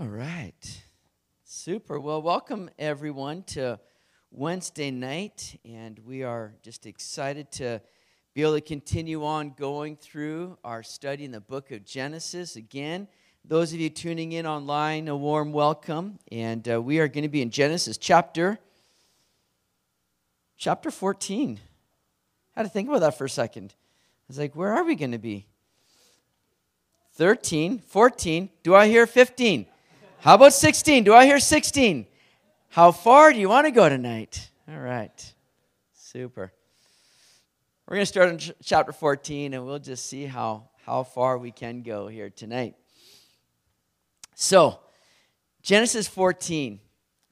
All right. Super. Well, welcome everyone to Wednesday night, and we are just excited to be able to continue on going through our study in the book of Genesis. Again, those of you tuning in online, a warm welcome, and uh, we are going to be in Genesis chapter chapter 14. I had to think about that for a second. I was like, where are we going to be? 13, 14. Do I hear 15? How about 16? Do I hear 16? How far do you want to go tonight? All right. Super. We're going to start in ch- chapter 14 and we'll just see how, how far we can go here tonight. So, Genesis 14,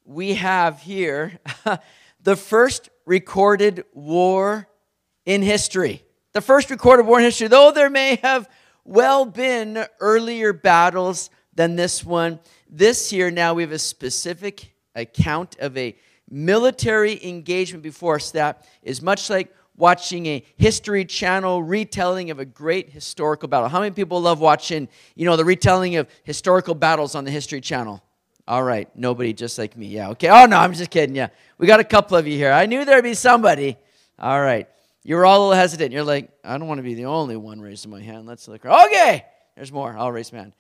we have here the first recorded war in history. The first recorded war in history, though there may have well been earlier battles than this one this year, now we have a specific account of a military engagement before us that is much like watching a history channel retelling of a great historical battle. How many people love watching, you know, the retelling of historical battles on the history channel? All right, nobody just like me. Yeah, okay. Oh no, I'm just kidding. Yeah. We got a couple of you here. I knew there'd be somebody. All right. you're all a little hesitant. You're like, I don't want to be the only one raising my hand. Let's look. Okay. There's more. I'll raise my hand.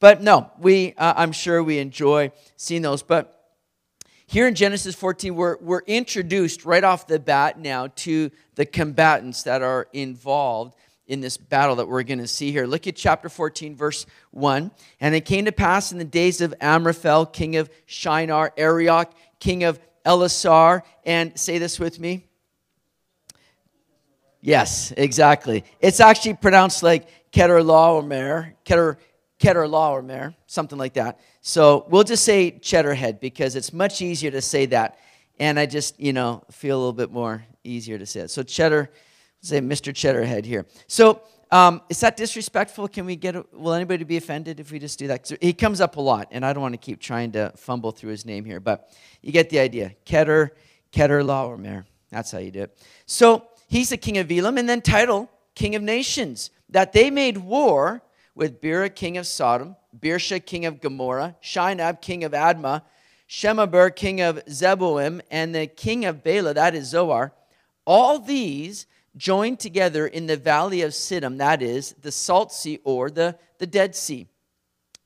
But no, we, uh, I'm sure we enjoy seeing those. But here in Genesis 14, we're, we're introduced right off the bat now to the combatants that are involved in this battle that we're going to see here. Look at chapter 14, verse 1. And it came to pass in the days of Amraphel, king of Shinar, Arioch, king of Ellasar, and say this with me. Yes, exactly. It's actually pronounced like Keter Laomer, Keter Keter Laomer, something like that. So we'll just say Cheddarhead because it's much easier to say that. And I just, you know, feel a little bit more easier to say it. So Cheddar, say Mr. Cheddarhead here. So um, is that disrespectful? Can we get, will anybody be offended if we just do that? He comes up a lot, and I don't want to keep trying to fumble through his name here, but you get the idea. Keter, Keter Laomer. That's how you do it. So he's the king of Elam, and then Tidal, king of nations, that they made war with Bera, king of Sodom, Birsha, king of Gomorrah, Shinab, king of Admah, Shemeber, king of Zeboim, and the king of Bela, that is Zoar. All these joined together in the valley of Siddim, that is the Salt Sea or the, the Dead Sea.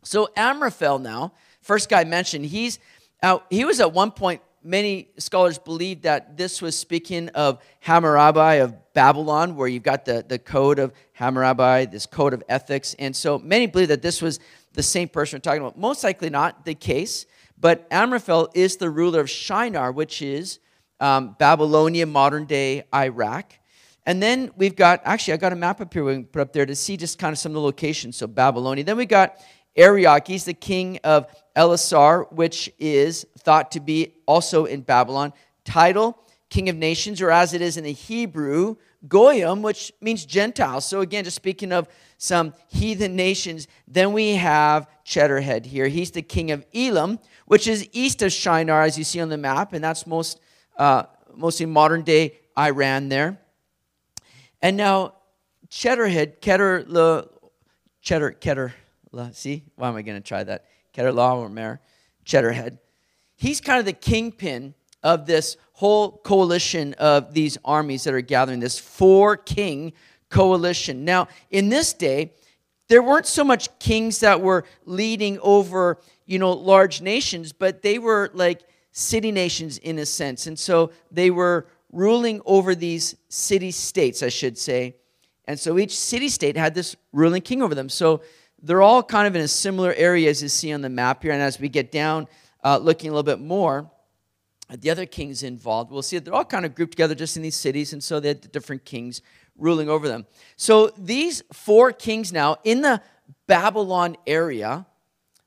So Amraphel now, first guy mentioned, he's uh, he was at one point many scholars believe that this was speaking of Hammurabi of Babylon, where you've got the, the code of Hammurabi, this code of ethics. And so many believe that this was the same person we're talking about. Most likely not the case, but Amraphel is the ruler of Shinar, which is um, Babylonia, modern day Iraq. And then we've got, actually, I've got a map up here we can put up there to see just kind of some of the locations. So Babylonia. Then we got Arioch, the king of Ellasar, which is thought to be also in Babylon. Tidal, King of Nations, or as it is in the Hebrew, Goyim, which means Gentiles. So again, just speaking of some heathen nations, then we have Cheddarhead here. He's the king of Elam, which is east of Shinar, as you see on the map, and that's most uh, mostly modern day Iran there. And now Cheddarhead, Kedar, Cheddar, Kedar, see, why am I going to try that? Kedar Cheddarhead. He's kind of the kingpin of this whole coalition of these armies that are gathering, this four king coalition. Now, in this day, there weren't so much kings that were leading over, you know, large nations, but they were like city nations in a sense. And so they were ruling over these city states, I should say. And so each city state had this ruling king over them. So they're all kind of in a similar area as you see on the map here. And as we get down, uh, looking a little bit more at the other kings involved, we'll see that they're all kind of grouped together just in these cities. And so they had different kings ruling over them. So these four kings now in the Babylon area,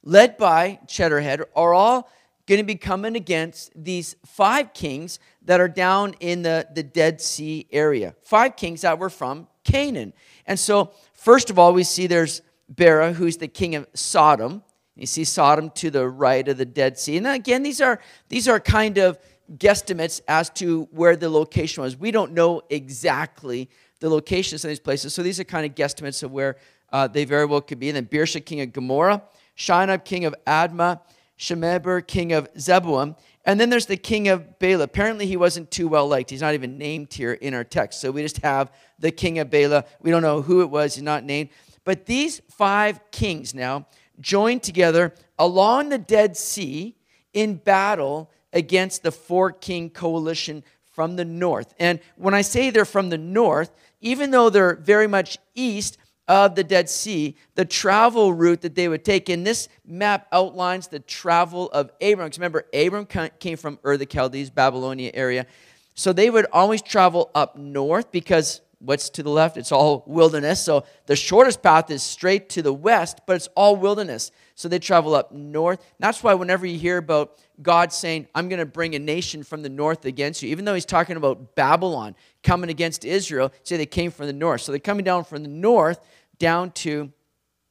led by Cheddarhead, are all going to be coming against these five kings that are down in the, the Dead Sea area. Five kings that were from Canaan. And so, first of all, we see there's Bera, who's the king of Sodom. You see Sodom to the right of the Dead Sea. And again, these are, these are kind of guesstimates as to where the location was. We don't know exactly the locations of these places. So these are kind of guesstimates of where uh, they very well could be. And then Birsha, king of Gomorrah, Shinar, king of Admah, Shemeber, king of Zeboim. And then there's the king of Bela. Apparently, he wasn't too well liked. He's not even named here in our text. So we just have the king of Bela. We don't know who it was, he's not named. But these five kings now joined together along the Dead Sea in battle against the four king coalition from the north. And when I say they're from the north, even though they're very much east, of the Dead Sea, the travel route that they would take. And this map outlines the travel of Abram. Because remember, Abram came from Ur the Chaldees, Babylonia area. So they would always travel up north because what's to the left? It's all wilderness. So the shortest path is straight to the west, but it's all wilderness. So they travel up north. That's why whenever you hear about God saying, I'm going to bring a nation from the north against you, even though he's talking about Babylon coming against Israel, say they came from the north. So they're coming down from the north down to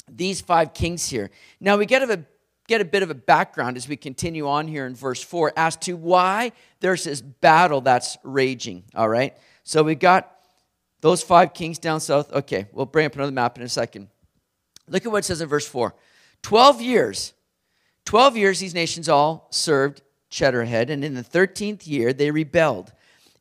these five kings here. Now we get a, get a bit of a background as we continue on here in verse 4 as to why there's this battle that's raging, all right? So we got those five kings down south. Okay, we'll bring up another map in a second. Look at what it says in verse 4. 12 years, 12 years these nations all served Chedorlaomer, and in the 13th year they rebelled.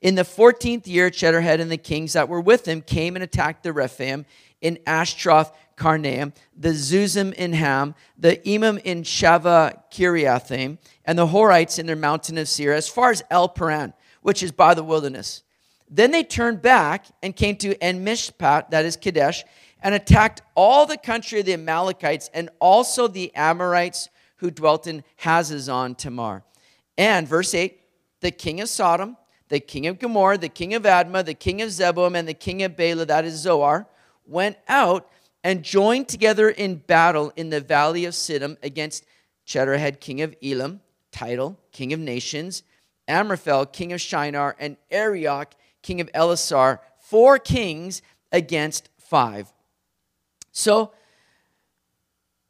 In the 14th year, Chedorlaomer and the kings that were with him came and attacked the Rephaim in Ashtroth Karnaim, the Zuzim in Ham, the Emim in Shava Kiriathaim, and the Horites in their mountain of Seir, as far as El Paran, which is by the wilderness. Then they turned back and came to En Mishpat, that is Kadesh, and attacked all the country of the Amalekites and also the Amorites who dwelt in Hazazon Tamar. And verse 8 the king of Sodom, the king of Gomorrah, the king of Admah, the king of Zeboim, and the king of Bela, that is Zoar went out and joined together in battle in the valley of Siddim against Chedorlaomer, king of Elam, Tidal, king of nations, Amraphel, king of Shinar, and Arioch, king of Ellasar, four kings against five. So,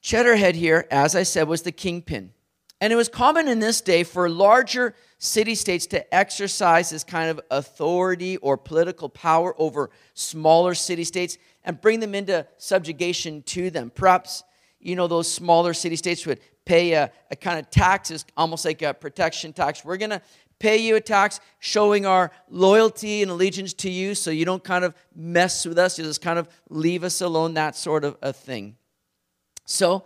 Cheddarhead here, as I said, was the kingpin. And it was common in this day for larger city states to exercise this kind of authority or political power over smaller city states and bring them into subjugation to them. Perhaps, you know, those smaller city states would pay a, a kind of taxes, almost like a protection tax. We're going to pay you a tax showing our loyalty and allegiance to you so you don't kind of mess with us. You just kind of leave us alone, that sort of a thing. So,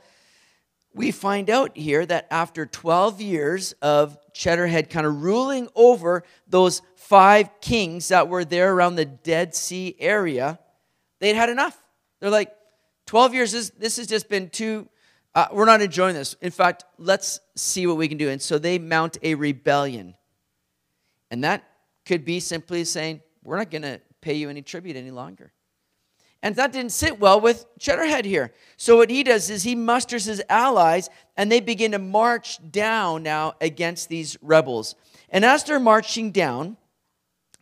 we find out here that after 12 years of Cheddarhead kind of ruling over those five kings that were there around the Dead Sea area, they'd had enough. They're like, 12 years, this, this has just been too, uh, we're not enjoying this. In fact, let's see what we can do. And so they mount a rebellion. And that could be simply saying, we're not going to pay you any tribute any longer. And that didn't sit well with Cheddarhead here. So what he does is he musters his allies and they begin to march down now against these rebels. And as they're marching down,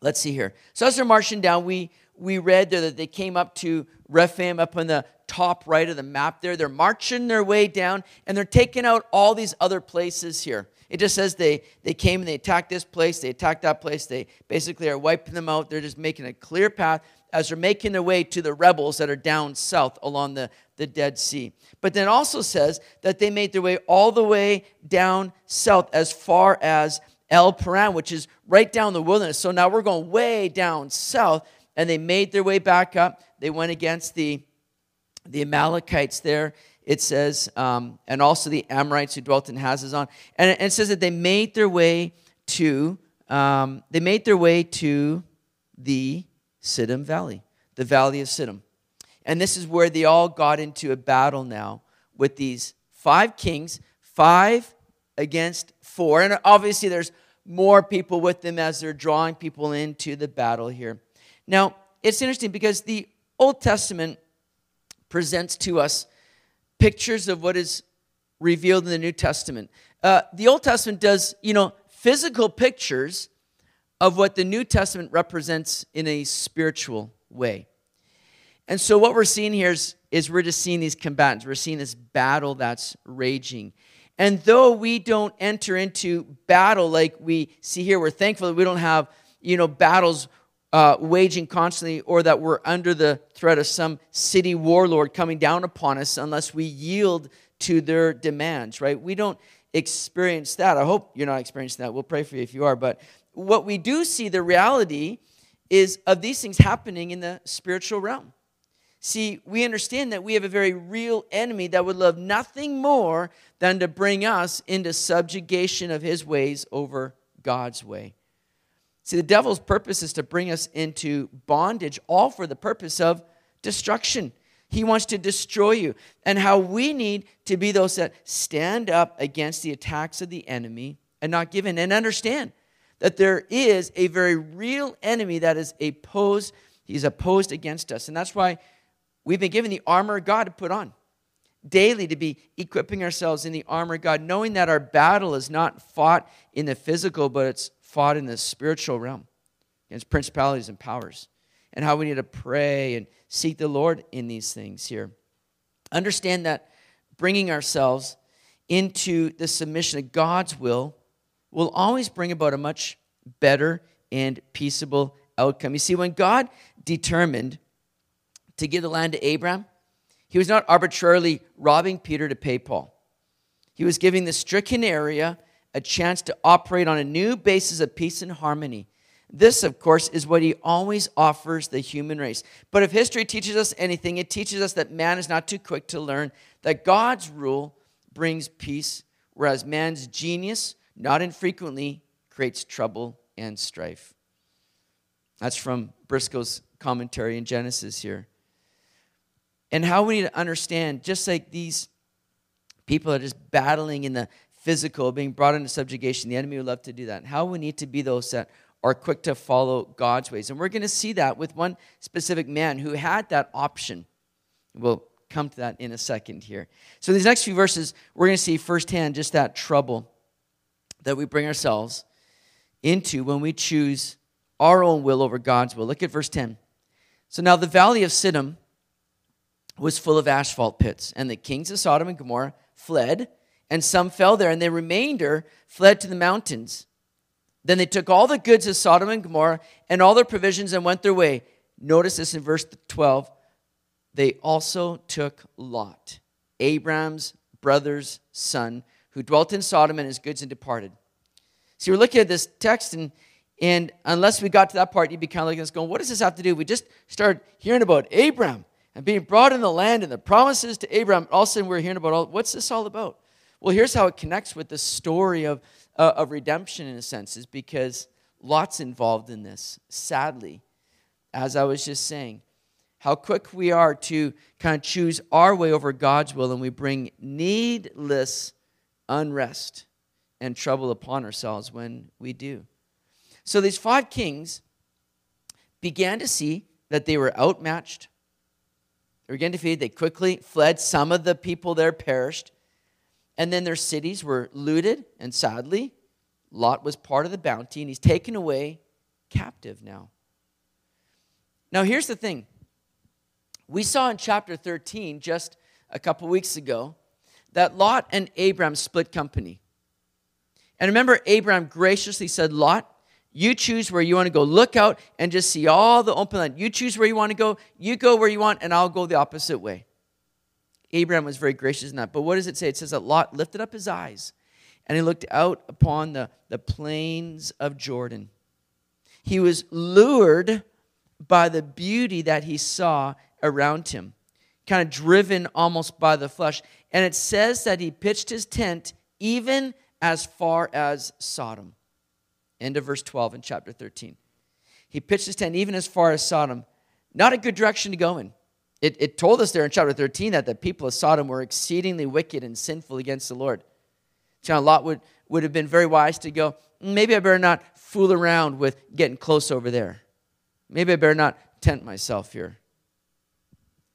let's see here. So as they're marching down, we we read there that they came up to Rephaim up on the top right of the map there. They're marching their way down and they're taking out all these other places here. It just says they, they came and they attacked this place, they attacked that place. They basically are wiping them out. They're just making a clear path as they're making their way to the rebels that are down south along the, the Dead Sea. But then also says that they made their way all the way down south as far as El Paran, which is right down the wilderness. So now we're going way down south, and they made their way back up. They went against the, the Amalekites there. It says, um, and also the Amorites who dwelt in Hazazon. And it, says that they made their way to, um, they made their way to the Siddim Valley, the Valley of Siddim. And this is where they all got into a battle now with these five kings, five against four. And obviously, there's more people with them as they're drawing people into the battle here. Now, it's interesting because the Old Testament presents to us pictures of what is revealed in the New Testament. Uh, the Old Testament does, you know, physical pictures of what the New Testament represents in a spiritual way. And so, what we're seeing here is, is we're just seeing these combatants. We're seeing this battle that's raging. And though we don't enter into battle like we see here, we're thankful that we don't have, you know, battles uh, waging constantly or that we're under the threat of some city warlord coming down upon us unless we yield to their demands, right? We don't experience that. I hope you're not experiencing that. We'll pray for you if you are. But what we do see, the reality is of these things happening in the spiritual realm. See, we understand that we have a very real enemy that would love nothing more than to bring us into subjugation of his ways over God's way. See, the devil's purpose is to bring us into bondage, all for the purpose of destruction. He wants to destroy you. And how we need to be those that stand up against the attacks of the enemy and not give in and understand that there is a very real enemy that is opposed. He's opposed against us. And that's why we've been given the armor of God to put on daily to be equipping ourselves in the armor of God, knowing that our battle is not fought in the physical, but it's fought in the spiritual realm against principalities and powers, and how we need to pray and seek the Lord in these things here. Understand that bringing ourselves into the submission of God's will will always bring about a much better and peaceable outcome. You see, when God determined to give the land to Abraham, he was not arbitrarily robbing Peter to pay Paul. He was giving the stricken area a chance to operate on a new basis of peace and harmony. This, of course, is what he always offers the human race. But if history teaches us anything, it teaches us that man is not too quick to learn that God's rule brings peace, whereas man's genius, not infrequently, creates trouble and strife. That's from Briscoe's commentary in Genesis here. And how we need to understand, just like these people are just battling in the physical, being brought into subjugation. The enemy would love to do that. how we need to be those that are quick to follow God's ways. And we're going to see that with one specific man who had that option. We'll come to that in a second here. So, these next few verses, we're going to see firsthand just that trouble that we bring ourselves into when we choose our own will over God's will. Look at verse 10. So, now the valley of Siddim was full of asphalt pits, and the kings of Sodom and Gomorrah fled and some fell there, and the remainder fled to the mountains. Then they took all the goods of Sodom and Gomorrah and all their provisions and went their way. Notice this in verse 12. They also took Lot, Abram's brother's son, who dwelt in Sodom and his goods and departed. See, we're looking at this text, and, and unless we got to that part, you'd be kind of at us going, What does this have to do? We just started hearing about Abram and being brought in the land and the promises to Abram. All of a sudden, we're hearing about all, what's this all about? Well, here's how it connects with the story of, uh, of redemption in a sense, is because Lot's involved in this, sadly. As I was just saying, how quick we are to kind of choose our way over God's will, and we bring needless unrest and trouble upon ourselves when we do. So these five kings began to see that they were outmatched. They were getting defeated. They quickly fled. Some of the people there perished. And then their cities were looted, and sadly, Lot was part of the bounty, and he's taken away captive now. Now, here's the thing we saw in chapter 13 just a couple weeks ago that Lot and Abram split company. And remember, Abram graciously said, Lot, you choose where you want to go. Look out and just see all the open land. You choose where you want to go. You go where you want, and I'll go the opposite way. Abraham was very gracious in that. But what does it say? It says that Lot lifted up his eyes and he looked out upon the, the plains of Jordan. He was lured by the beauty that he saw around him, kind of driven almost by the flesh. And it says that he pitched his tent even as far as Sodom. End of verse 12 in chapter 13. He pitched his tent even as far as Sodom. Not a good direction to go in. It, it told us there in chapter 13 that the people of Sodom were exceedingly wicked and sinful against the Lord. John Lot would, would have been very wise to go, maybe I better not fool around with getting close over there. Maybe I better not tempt myself here.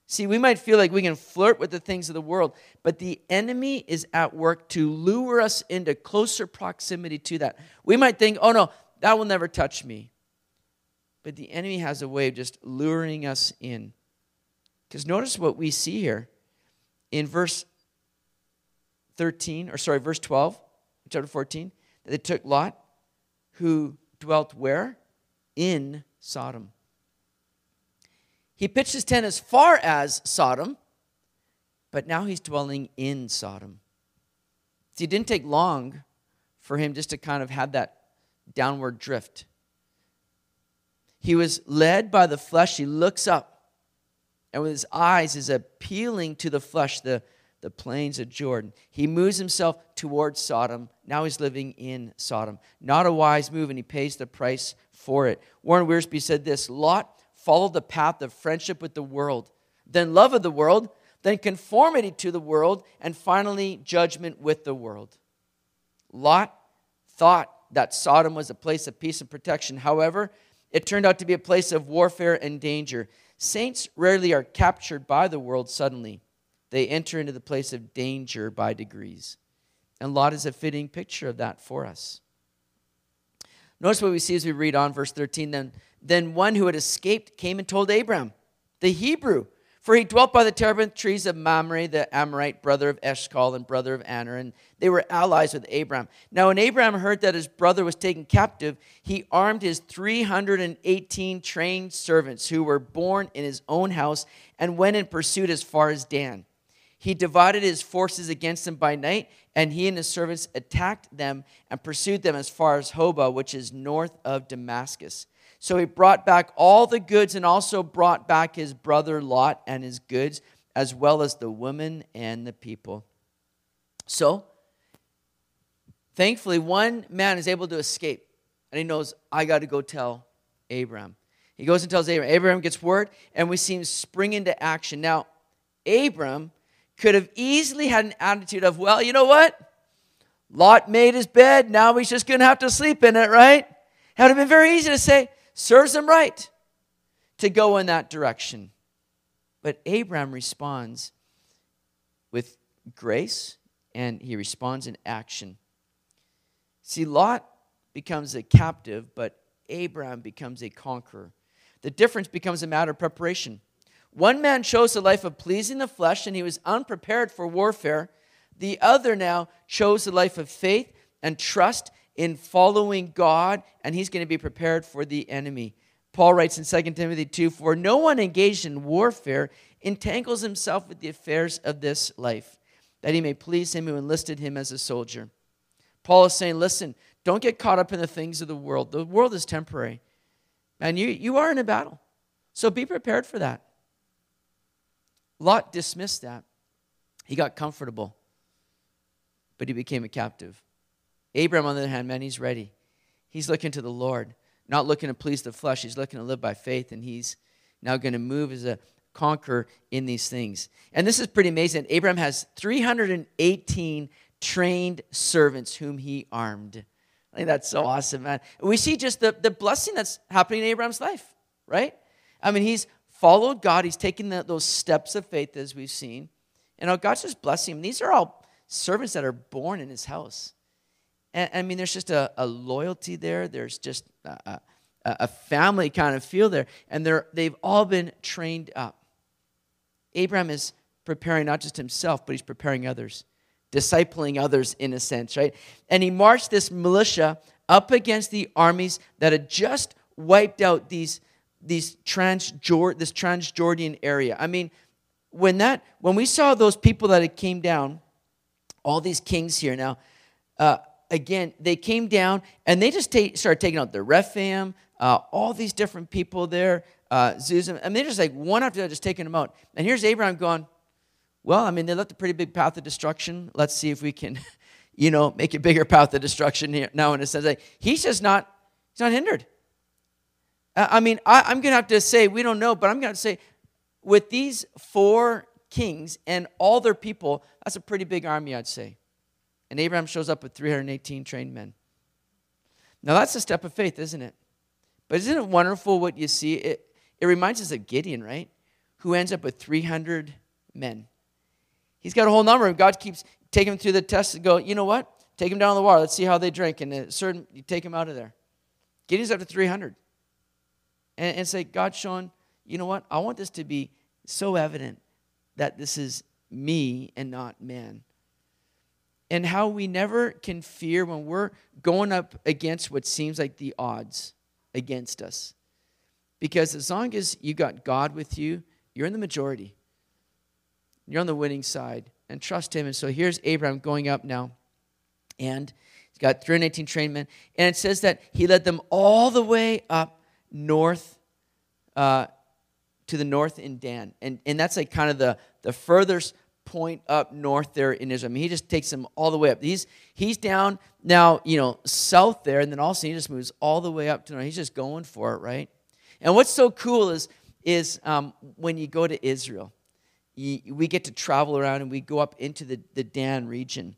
See, we might feel like we can flirt with the things of the world, but the enemy is at work to lure us into closer proximity to that. We might think, oh no, that will never touch me. But the enemy has a way of just luring us in. Because notice what we see here in verse 13, or sorry, verse 12, chapter 14, that they took Lot, who dwelt where? In Sodom. He pitched his tent as far as Sodom, but now he's dwelling in Sodom. See, it didn't take long for him just to kind of have that downward drift. He was led by the flesh. He looks up, and with his eyes is appealing to the flesh, the, the plains of Jordan. He moves himself towards Sodom. Now he's living in Sodom. Not a wise move, and he pays the price for it. Warren Wiersbe said this Lot followed the path of friendship with the world, then love of the world, then conformity to the world, and finally judgment with the world. Lot thought that Sodom was a place of peace and protection. However, it turned out to be a place of warfare and danger. Saints rarely are captured by the world suddenly, they enter into the place of danger by degrees. And Lot is a fitting picture of that for us. Notice what we see as we read on, verse 13. Then, then one who had escaped came and told Abram, the Hebrew, for he dwelt by the terebinth trees of Mamre, the Amorite, brother of Eshcol and brother of Aner, and they were allies with Abram. Now, when Abram heard that his brother was taken captive, he armed his 318 trained servants who were born in his own house and went in pursuit as far as Dan. He divided his forces against them by night, and he and his servants attacked them and pursued them as far as Hobah, which is north of Damascus. So he brought back all the goods and also brought back his brother Lot and his goods, as well as the women and the people. So, thankfully, one man is able to escape, and he knows, I got to go tell Abraham. He goes and tells Abraham. Abraham gets word, and we see him spring into action. Now, Abram could have easily had an attitude of, well, you know what? Lot made his bed, now he's just going to have to sleep in it, right? It would have been very easy to say, serves him right to go in that direction. But Abraham responds with grace and he responds in action. See, Lot becomes a captive, but Abraham becomes a conqueror. The difference becomes a matter of preparation. One man chose a life of pleasing the flesh and he was unprepared for warfare. The other now chose a life of faith and trust in following God, and he's going to be prepared for the enemy. Paul writes in 2 Timothy 2 For no one engaged in warfare entangles himself with the affairs of this life, that he may please him who enlisted him as a soldier. Paul is saying, Listen, don't get caught up in the things of the world. The world is temporary. And you, you are in a battle. So be prepared for that. Lot dismissed that. He got comfortable, but he became a captive. Abraham, on the other hand, man, he's ready. He's looking to the Lord, not looking to please the flesh. He's looking to live by faith, and he's now going to move as a conqueror in these things. And this is pretty amazing. Abraham has 318 trained servants whom he armed. I think that's so awesome, man. We see just the, the blessing that's happening in Abraham's life, right? I mean, he's followed God, he's taken the, those steps of faith as we've seen. And oh, God's just blessing him. These are all servants that are born in his house. And, I mean, there's just a, a loyalty there. There's just a, a, a family kind of feel there. And they're, they've all been trained up. Abraham is preparing not just himself, but he's preparing others, discipling others in a sense, right? And he marched this militia up against the armies that had just wiped out these, these trans this Transjordan area. I mean, when that when we saw those people that had came down, all these kings here now, uh, again, they came down and they just started taking out the Refam, uh, all these different people there, uh, Zuzim. Mean, they're just like one after the other, just taking them out. And here's Abraham going, well, I mean, they left a pretty big path of destruction. Let's see if we can, you know, make a bigger path of destruction here now in a sense. Like, he's just not, he's not hindered. I mean, I, I'm going to have to say, we don't know, but I'm going to say, with these four kings and all their people, that's a pretty big army, I'd say. And Abraham shows up with 318 trained men. Now, that's a step of faith, isn't it? But isn't it wonderful what you see? It, it reminds us of Gideon, right? Who ends up with 300 men. He's got a whole number, and God keeps taking him through the test and go, you know what? Take him down the water. Let's see how they drink. And a certain, you take him out of there. Gideon's up to 300. And, and say, God, Sean, you know what? I want this to be so evident that this is me and not man and how we never can fear when we're going up against what seems like the odds against us. Because as long as you got God with you, you're in the majority. You're on the winning side and trust him. And so here's Abraham going up now. And he's got 318 trained men. And it says that he led them all the way up north uh, to the north in Dan. And, and that's like kind of the, the furthest point up north there in Israel. I mean, he just takes them all the way up. He's, he's down now, you know, south there, and then also he just moves all the way up to north. He's just going for it, right? And what's so cool is, is um, when you go to Israel, you, we get to travel around and we go up into the, the Dan region.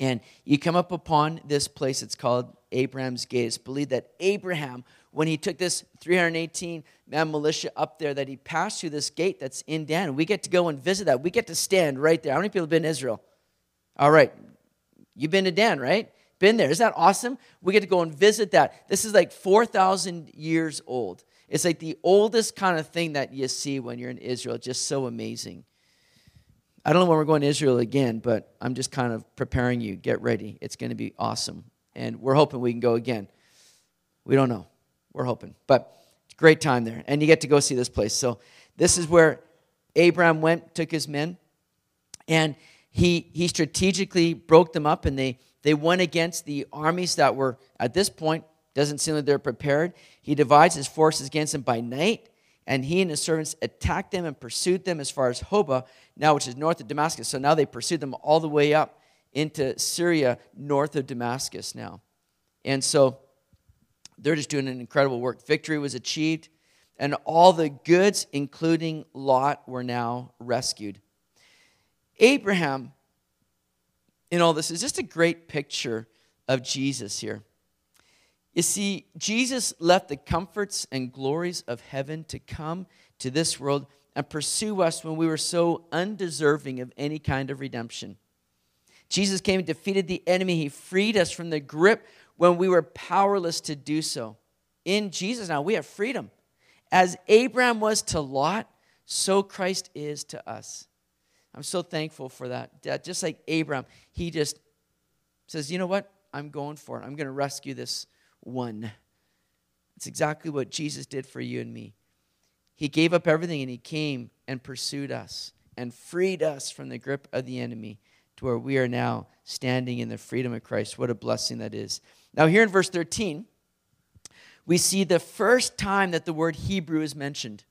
And you come up upon this place, it's called Abraham's Gate. Believe that Abraham, when he took this 318 man militia up there, that he passed through this gate that's in Dan. We get to go and visit that. We get to stand right there. How many people have been to Israel? All right. You've been to Dan, right? Been there. Isn't that awesome? We get to go and visit that. This is like 4,000 years old. It's like the oldest kind of thing that you see when you're in Israel. Just so amazing. I don't know when we're going to Israel again, but I'm just kind of preparing you. Get ready. It's going to be awesome. And we're hoping we can go again. We don't know. We're hoping. But great time there. And you get to go see this place. So this is where Abraham went, took his men, and he, he strategically broke them up, and they, they went against the armies that were, at this point, doesn't seem like they're prepared. He divides his forces against them by night and he and his servants attacked them and pursued them as far as Hobah, now which is north of Damascus. So now they pursued them all the way up into Syria, north of Damascus now. And so they're just doing an incredible work. Victory was achieved, and all the goods, including Lot, were now rescued. Abraham, in all this, is just a great picture of Jesus here. You see, Jesus left the comforts and glories of heaven to come to this world and pursue us when we were so undeserving of any kind of redemption. Jesus came and defeated the enemy. He freed us from the grip when we were powerless to do so. In Jesus now, we have freedom. As Abraham was to Lot, so Christ is to us. I'm so thankful for that. that Just like Abraham, he just says, You know what? I'm going for it. I'm going to rescue this one. It's exactly what Jesus did for you and me. He gave up everything and he came and pursued us and freed us from the grip of the enemy to where we are now standing in the freedom of Christ. What a blessing that is. Now, here in verse 13, we see the first time that the word Hebrew is mentioned.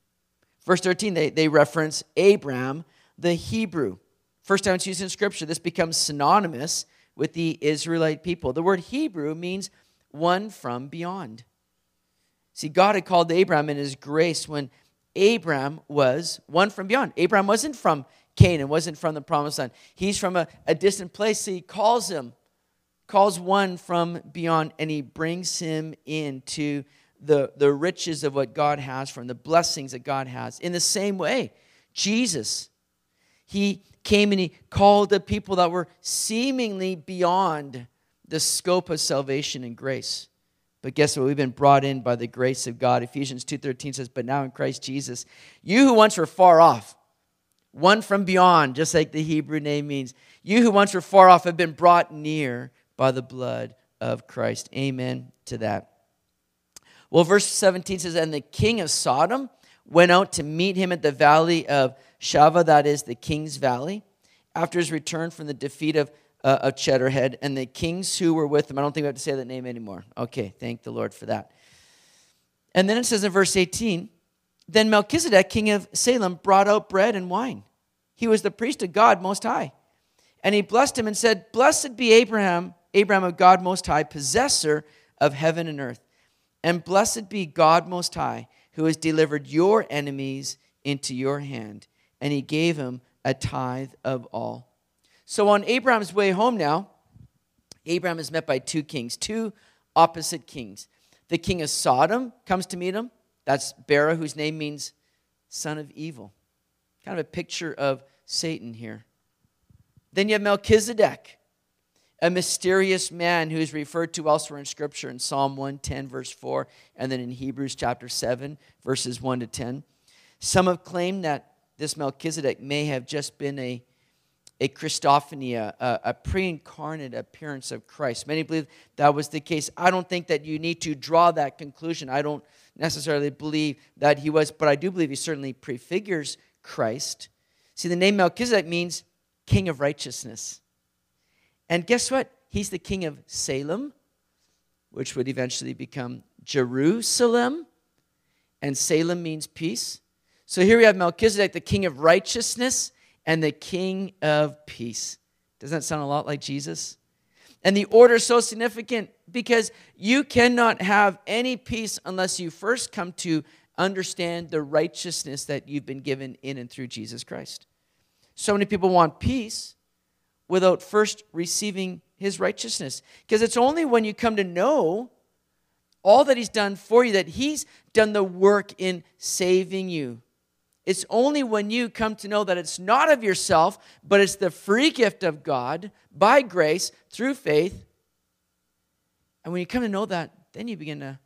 Verse 13, they, they reference Abram, the Hebrew. First time it's used in Scripture, this becomes synonymous with the Israelite people. The word Hebrew means one from beyond. See, God had called Abram in his grace when Abram was one from beyond. Abram wasn't from Canaan, wasn't from the promised land. He's from a, a distant place. So he calls him, calls one from beyond, and he brings him into the, the riches of what God has for him, the blessings that God has. In the same way, Jesus, he came and he called the people that were seemingly beyond the scope of salvation and grace. But guess what? We've been brought in by the grace of God. Ephesians 2:13 says, "But now in Christ Jesus, you who once were far off, one from beyond, just like the Hebrew name means, you who once were far off have been brought near by the blood of Christ." Amen to that. Well, verse 17 says, "And the king of Sodom went out to meet him at the valley of Shava, that is the king's valley, after his return from the defeat of uh, of Cheddarhead, and the kings who were with him. I don't think we have to say that name anymore. Okay, thank the Lord for that. And then it says in verse 18 Then Melchizedek, king of Salem, brought out bread and wine. He was the priest of God Most High. And he blessed him and said, Blessed be Abraham, Abraham of God Most High, possessor of heaven and earth. And blessed be God Most High, who has delivered your enemies into your hand. And he gave him a tithe of all. So on Abraham's way home now, Abraham is met by two kings, two opposite kings. The king of Sodom comes to meet him. That's Bera, whose name means son of evil. Kind of a picture of Satan here. Then you have Melchizedek, a mysterious man who is referred to elsewhere in Scripture in Psalm 110, verse 4, and then in Hebrews chapter 7, verses 1 to 10. Some have claimed that this Melchizedek may have just been a a Christophany, a, a pre incarnate appearance of Christ. Many believe that was the case. I don't think that you need to draw that conclusion. I don't necessarily believe that he was, but I do believe he certainly prefigures Christ. See, the name Melchizedek means king of righteousness. And guess what? He's the king of Salem, which would eventually become Jerusalem. And Salem means peace. So here we have Melchizedek, the king of righteousness and the king of peace. Doesn't that sound a lot like Jesus? And the order is so significant because you cannot have any peace unless you first come to understand the righteousness that you've been given in and through Jesus Christ. So many people want peace without first receiving his righteousness. Because it's only when you come to know all that he's done for you that he's done the work in saving you. It's only when you come to know that it's not of yourself, but it's the free gift of God by grace through faith. And when you come to know that, then you begin to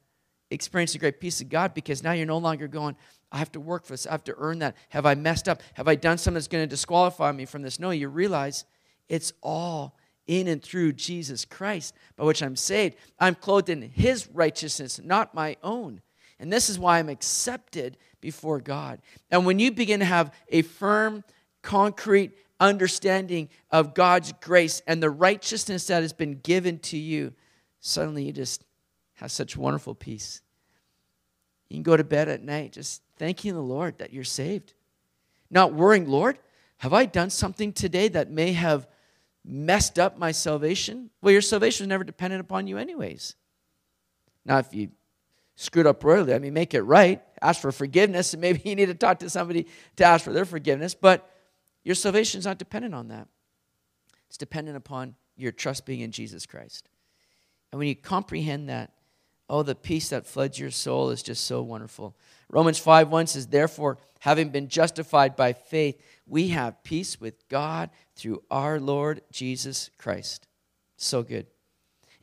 experience the great peace of God because now you're no longer going, I have to work for this, I have to earn that. Have I messed up? Have I done something that's going to disqualify me from this? No, you realize it's all in and through Jesus Christ by which I'm saved. I'm clothed in His righteousness, not my own. And this is why I'm accepted before God. And when you begin to have a firm, concrete understanding of God's grace and the righteousness that has been given to you, suddenly you just have such wonderful peace. You can go to bed at night just thanking the Lord that you're saved. Not worrying, Lord, have I done something today that may have messed up my salvation? Well, your salvation was never dependent upon you, anyways. Now, if you screwed up royally. I mean, make it right, ask for forgiveness, and maybe you need to talk to somebody to ask for their forgiveness. But your salvation is not dependent on that. It's dependent upon your trust being in Jesus Christ. And when you comprehend that, oh, the peace that floods your soul is just so wonderful. Romans 5 1 says, Therefore, having been justified by faith, we have peace with God through our Lord Jesus Christ. So good.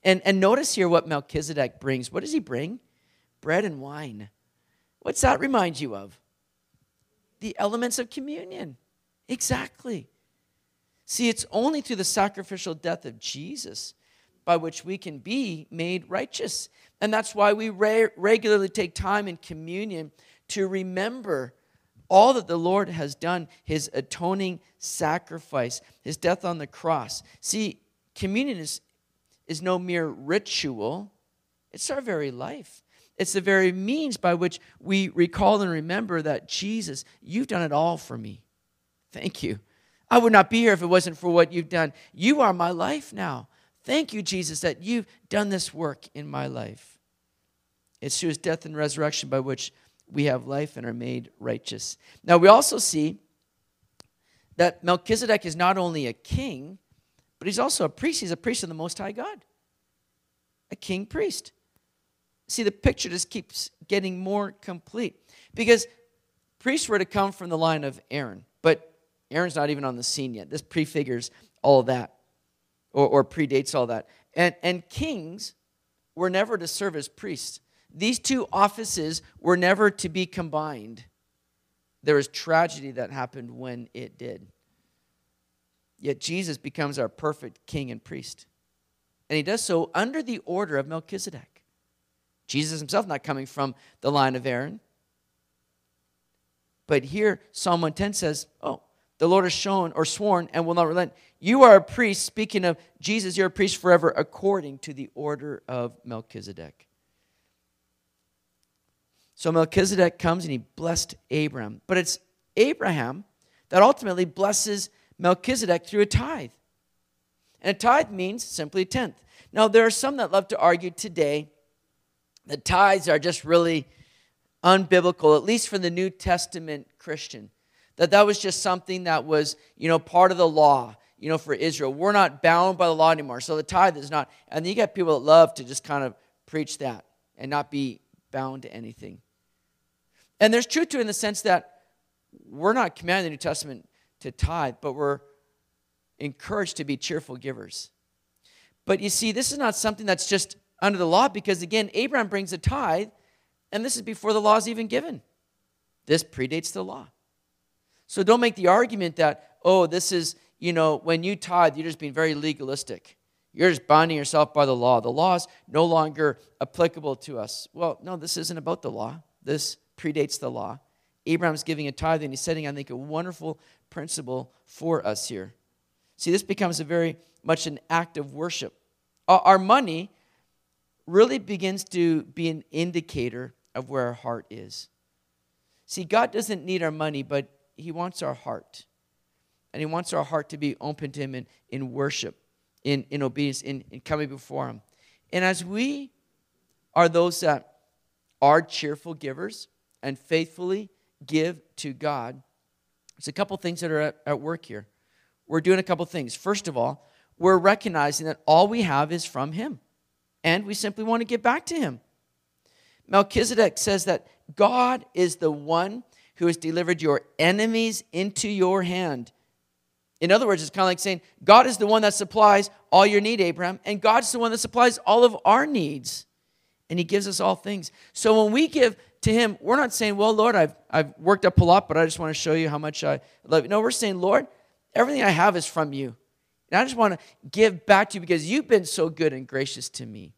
And, and notice here what Melchizedek brings. What does he bring? Bread and wine. What's that remind you of? The elements of communion. Exactly. See, it's only through the sacrificial death of Jesus by which we can be made righteous. And that's why we re- regularly take time in communion to remember all that the Lord has done, his atoning sacrifice, his death on the cross. See, communion is, is no mere ritual, it's our very life. It's the very means by which we recall and remember that Jesus, you've done it all for me. Thank you. I would not be here if it wasn't for what you've done. You are my life now. Thank you, Jesus, that you've done this work in my life. It's through his death and resurrection by which we have life and are made righteous. Now, we also see that Melchizedek is not only a king, but he's also a priest. He's a priest of the Most High God, a king priest see, the picture just keeps getting more complete because priests were to come from the line of Aaron, but Aaron's not even on the scene yet. This prefigures all that or, or predates all that. And, and kings were never to serve as priests. These two offices were never to be combined. There was tragedy that happened when it did. Yet Jesus becomes our perfect king and priest. And he does so under the order of Melchizedek. Jesus himself not coming from the line of Aaron. But here, Psalm 110 says, Oh, the Lord has shown or sworn and will not relent. You are a priest, speaking of Jesus, you're a priest forever according to the order of Melchizedek. So Melchizedek comes and he blessed Abraham. But it's Abraham that ultimately blesses Melchizedek through a tithe. And a tithe means simply a tenth. Now, there are some that love to argue today the tithes are just really unbiblical, at least for the New Testament Christian. That that was just something that was, you know, part of the law, you know, for Israel. We're not bound by the law anymore. So the tithe is not. And you get people that love to just kind of preach that and not be bound to anything. And there's truth to it in the sense that we're not commanded in the New Testament to tithe, but we're encouraged to be cheerful givers. But you see, this is not something that's just under the law because, again, Abraham brings a tithe, and this is before the law is even given. This predates the law. So don't make the argument that, oh, this is, you know, when you tithe, you're just being very legalistic. You're just binding yourself by the law. The law is no longer applicable to us. Well, no, this isn't about the law. This predates the law. Abraham's giving a tithe, and he's setting, I think, a wonderful principle for us here. See, this becomes a very much an act of worship. Our money really begins to be an indicator of where our heart is. See, God doesn't need our money, but He wants our heart. And He wants our heart to be open to Him in, in worship, in, in obedience, in, in coming before Him. And as we are those that are cheerful givers and faithfully give to God, there's a couple things that are at, at work here. We're doing a couple things. First of all, we're recognizing that all we have is from Him, and we simply want to give back to Him. Melchizedek says that God is the one who has delivered your enemies into your hand. In other words, it's kind of like saying, God is the one that supplies all your need, Abraham, and God's the one that supplies all of our needs. And He gives us all things. So when we give to Him, we're not saying, Well, Lord, I've, I've worked up a lot, but I just want to show you how much I love you. No, we're saying, Lord, everything I have is from you. And I just want to give back to you because you've been so good and gracious to me.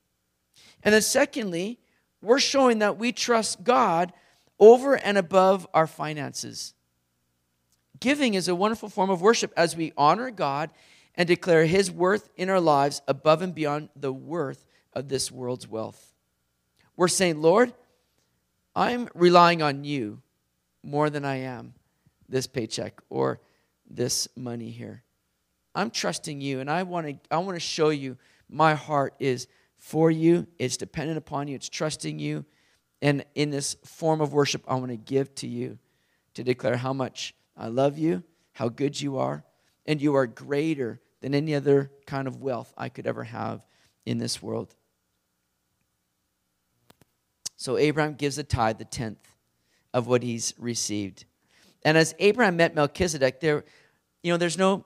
And then, secondly, we're showing that we trust God over and above our finances. Giving is a wonderful form of worship as we honor God and declare His worth in our lives above and beyond the worth of this world's wealth. We're saying, Lord, I'm relying on you more than I am this paycheck or this money here. I'm trusting you, and I want to I want to show you my heart is for you. It's dependent upon you. It's trusting you. And in this form of worship, I want to give to you to declare how much I love you, how good you are, and you are greater than any other kind of wealth I could ever have in this world. So Abraham gives a tithe, the tenth of what he's received. And as Abraham met Melchizedek, there, you know, there's no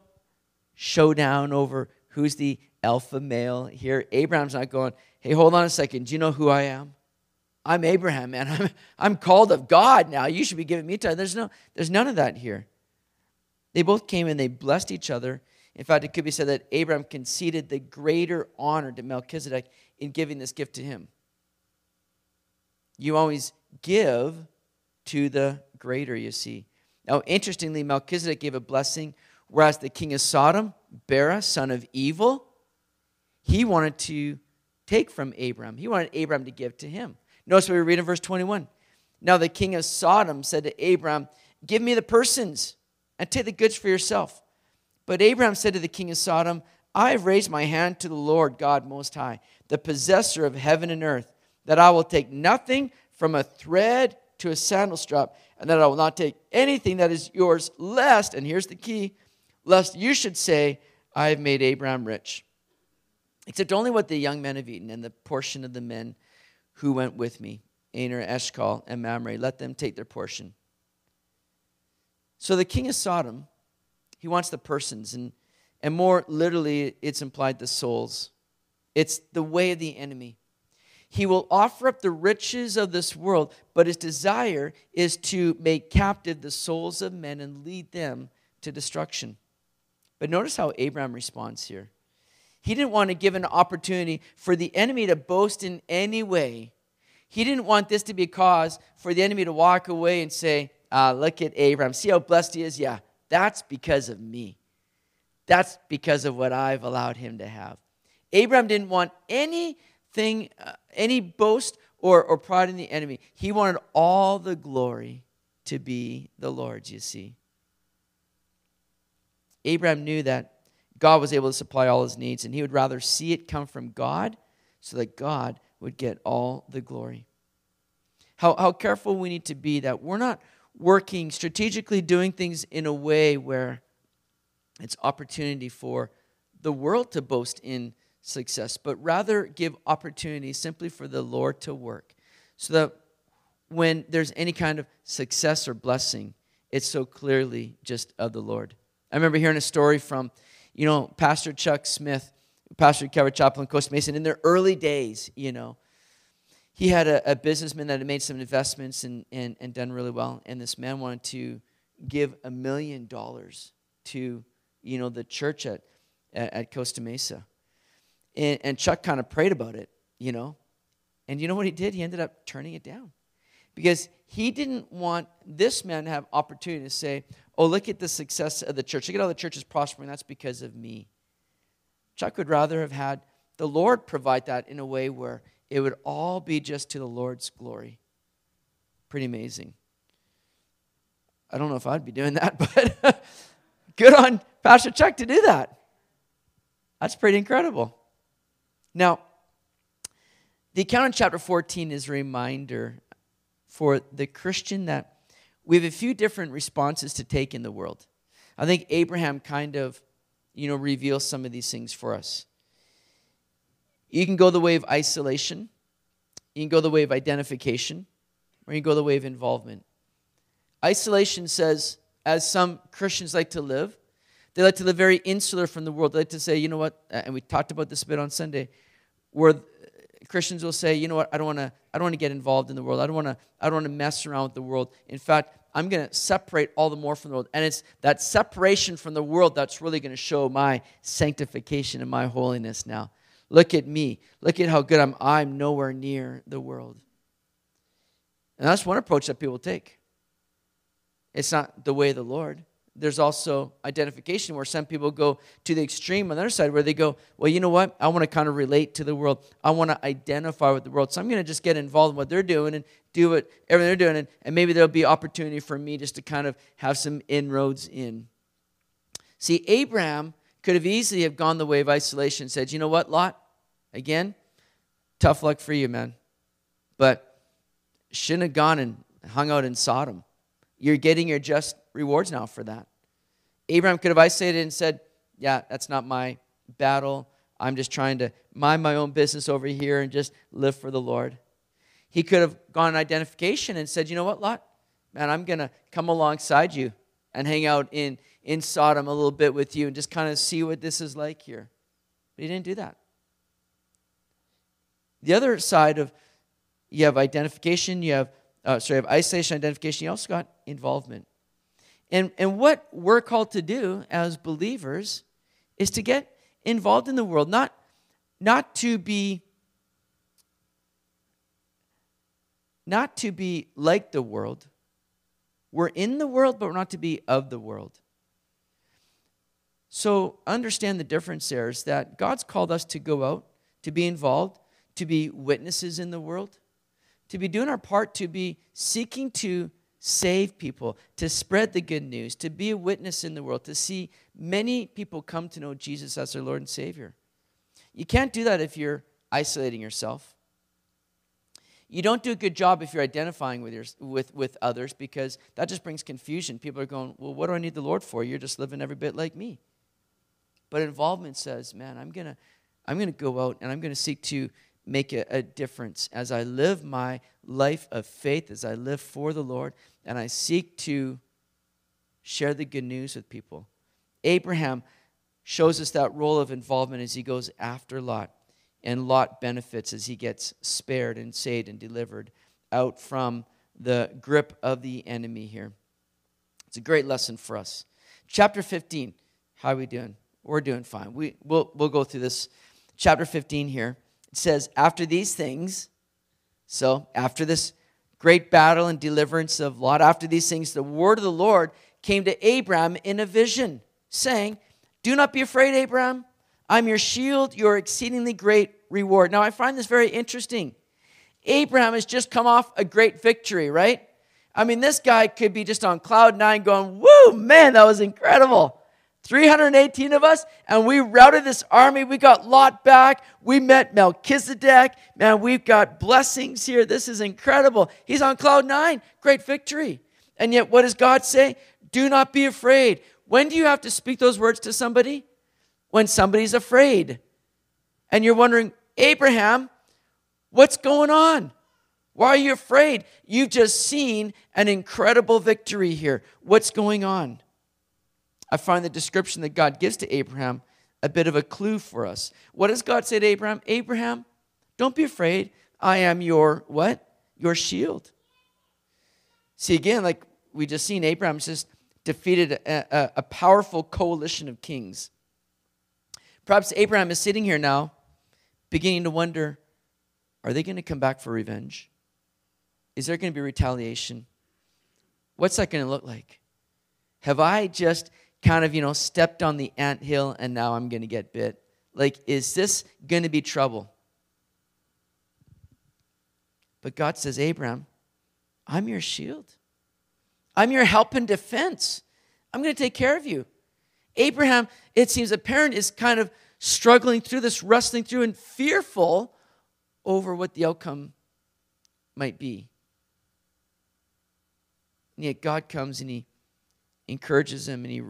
showdown over who's the alpha male here. Abraham's not going, hey, hold on a second. Do you know who I am? I'm Abraham, man. I'm, I'm called of God now. You should be giving me time. There's, no, there's none of that here. They both came and they blessed each other. In fact, it could be said that Abraham conceded the greater honor to Melchizedek in giving this gift to him. You always give to the greater, you see. Now, interestingly, Melchizedek gave a blessing, whereas the king of Sodom, Bera, son of evil, he wanted to take from Abram. He wanted Abram to give to him. Notice what we read in verse 21. Now the king of Sodom said to Abram, Give me the persons and take the goods for yourself. But Abram said to the king of Sodom, I have raised my hand to the Lord God Most High, the possessor of heaven and earth, that I will take nothing from a thread to a sandal strap, and that I will not take anything that is yours, lest, and here's the key, lest you should say, I have made Abraham rich except only what the young men have eaten, and the portion of the men who went with me, Aner, Eshcol, and Mamre. Let them take their portion. So the king of Sodom, he wants the persons, and, and more literally, it's implied the souls. It's the way of the enemy. He will offer up the riches of this world, but his desire is to make captive the souls of men and lead them to destruction. But notice how Abraham responds here. He didn't want to give an opportunity for the enemy to boast in any way. He didn't want this to be a cause for the enemy to walk away and say, uh, Look at Abraham. See how blessed he is? Yeah, that's because of me. That's because of what I've allowed him to have. Abraham didn't want anything, uh, any boast or, or pride in the enemy. He wanted all the glory to be the Lord's, you see. Abraham knew that God was able to supply all his needs, and he would rather see it come from God so that God would get all the glory. How, how careful we need to be that we're not working strategically, doing things in a way where it's opportunity for the world to boast in success, but rather give opportunity simply for the Lord to work. So that when there's any kind of success or blessing, it's so clearly just of the Lord. I remember hearing a story from you know, Pastor Chuck Smith, Pastor Calvary Chapel in Costa Mesa, in their early days, you know, he had a, a businessman that had made some investments and, and, and done really well. And this man wanted to give a million dollars to, you know, the church at, at, at Costa Mesa. And, and Chuck kind of prayed about it, you know. And you know what he did? He ended up turning it down Because he didn't want this man to have opportunity to say, oh, look at the success of the church. Look at how the church is prospering. That's because of me. Chuck would rather have had the Lord provide that in a way where it would all be just to the Lord's glory. Pretty amazing. I don't know if I'd be doing that, but good on Pastor Chuck to do that. That's pretty incredible. Now, the account in chapter 14 is a reminder for the Christian that we have a few different responses to take in the world. I think Abraham kind of, you know, reveals some of these things for us. You can go the way of isolation, you can go the way of identification, or you can go the way of involvement. Isolation says, as some Christians like to live, they like to live very insular from the world. They like to say, you know what, and we talked about this a bit on Sunday, where Christians will say, you know what, I don't want to I don't want to get involved in the world. I don't want to I don't want to mess around with the world. In fact, I'm going to separate all the more from the world. And it's that separation from the world that's really going to show my sanctification and my holiness now. Look at me. Look at how good I'm. I'm nowhere near the world. And that's one approach that people take. It's not the way of the Lord there's also identification where some people go to the extreme on the other side where they go, well, you know what? I want to kind of relate to the world. I want to identify with the world. So I'm going to just get involved in what they're doing and do what everything they're doing. And, and maybe there'll be opportunity for me just to kind of have some inroads in. See, Abraham could have easily have gone the way of isolation and said, you know what, Lot? Again, tough luck for you, man. But shouldn't have gone and hung out in Sodom. You're getting your just rewards now for that. Abraham could have isolated and said, Yeah, that's not my battle. I'm just trying to mind my own business over here and just live for the Lord. He could have gone in identification and said, You know what, Lot? Man, I'm going to come alongside you and hang out in, in Sodom a little bit with you and just kind of see what this is like here. But he didn't do that. The other side of you have identification, you have uh, sorry, have isolation identification, you also got involvement. And, and what we're called to do as believers is to get involved in the world, not, not to be not to be like the world. We're in the world, but we're not to be of the world. So understand the difference there is that God's called us to go out, to be involved, to be witnesses in the world to be doing our part to be seeking to save people, to spread the good news, to be a witness in the world, to see many people come to know Jesus as their Lord and Savior. You can't do that if you're isolating yourself. You don't do a good job if you're identifying with, your, with, with others because that just brings confusion. People are going, Well, what do I need the Lord for? You're just living every bit like me. But involvement says, Man, I'm going to I'm going to go out and I'm going to seek to make a, a difference as I live my life of faith, as I live for the Lord, and I seek to share the good news with people. Abraham shows us that role of involvement as he goes after Lot. And Lot benefits as he gets spared and saved and delivered out from the grip of the enemy here. It's a great lesson for us. Chapter 15. How are we doing? We're doing fine. We, we'll, we'll go through this. Chapter 15 here. It says, After these things, so after this great battle and deliverance of Lot, after these things, the word of the Lord came to Abram in a vision, saying, Do not be afraid, Abram. I'm your shield, your exceedingly great reward. Now, I find this very interesting. Abraham has just come off a great victory, right? I mean, this guy could be just on cloud nine going, Woo, man, that was incredible. 318 of us, and we routed this army. We got Lot back. We met Melchizedek. Man, we've got blessings here. This is incredible. He's on cloud nine. Great victory. And yet, what does God say? Do not be afraid. When do you have to speak those words to somebody? When somebody's afraid. And you're wondering, Abraham, what's going on? Why are you afraid? You've just seen an incredible victory here. What's going on? I find the description that God gives to Abraham a bit of a clue for us. What does God say to Abraham? Abraham, don't be afraid. I am your what? Your shield. See, again, like we just seen, Abraham just defeated a, a, a powerful coalition of kings. Perhaps Abraham is sitting here now, beginning to wonder are they going to come back for revenge? is there going to be retaliation? What's that going to look like? Have I just kind of, you know, stepped on the ant hill and now I'm going to get bit? Like, is this going to be trouble? But God says, Abraham, I'm your shield. I'm your help and defense. I'm going to take care of you. Abraham, it seems a parent is kind of struggling through this, wrestling through, and fearful over what the outcome might be. And yet God comes and he encourages him and he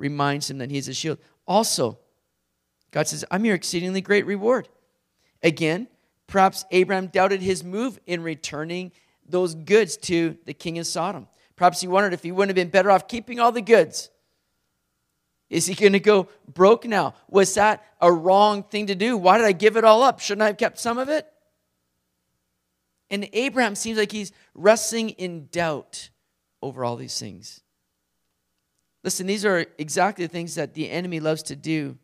reminds him that he's a shield. Also, God says, I'm your exceedingly great reward. Again, perhaps Abraham doubted his move in returning those goods to the king of Sodom. Perhaps he wondered if he wouldn't have been better off keeping all the goods. Is he going to go broke now? Was that a wrong thing to do? Why did I give it all up? Shouldn't I have kept some of it? And Abraham seems like he's wrestling in doubt over all these things. Listen, these are exactly the things that the enemy loves to do.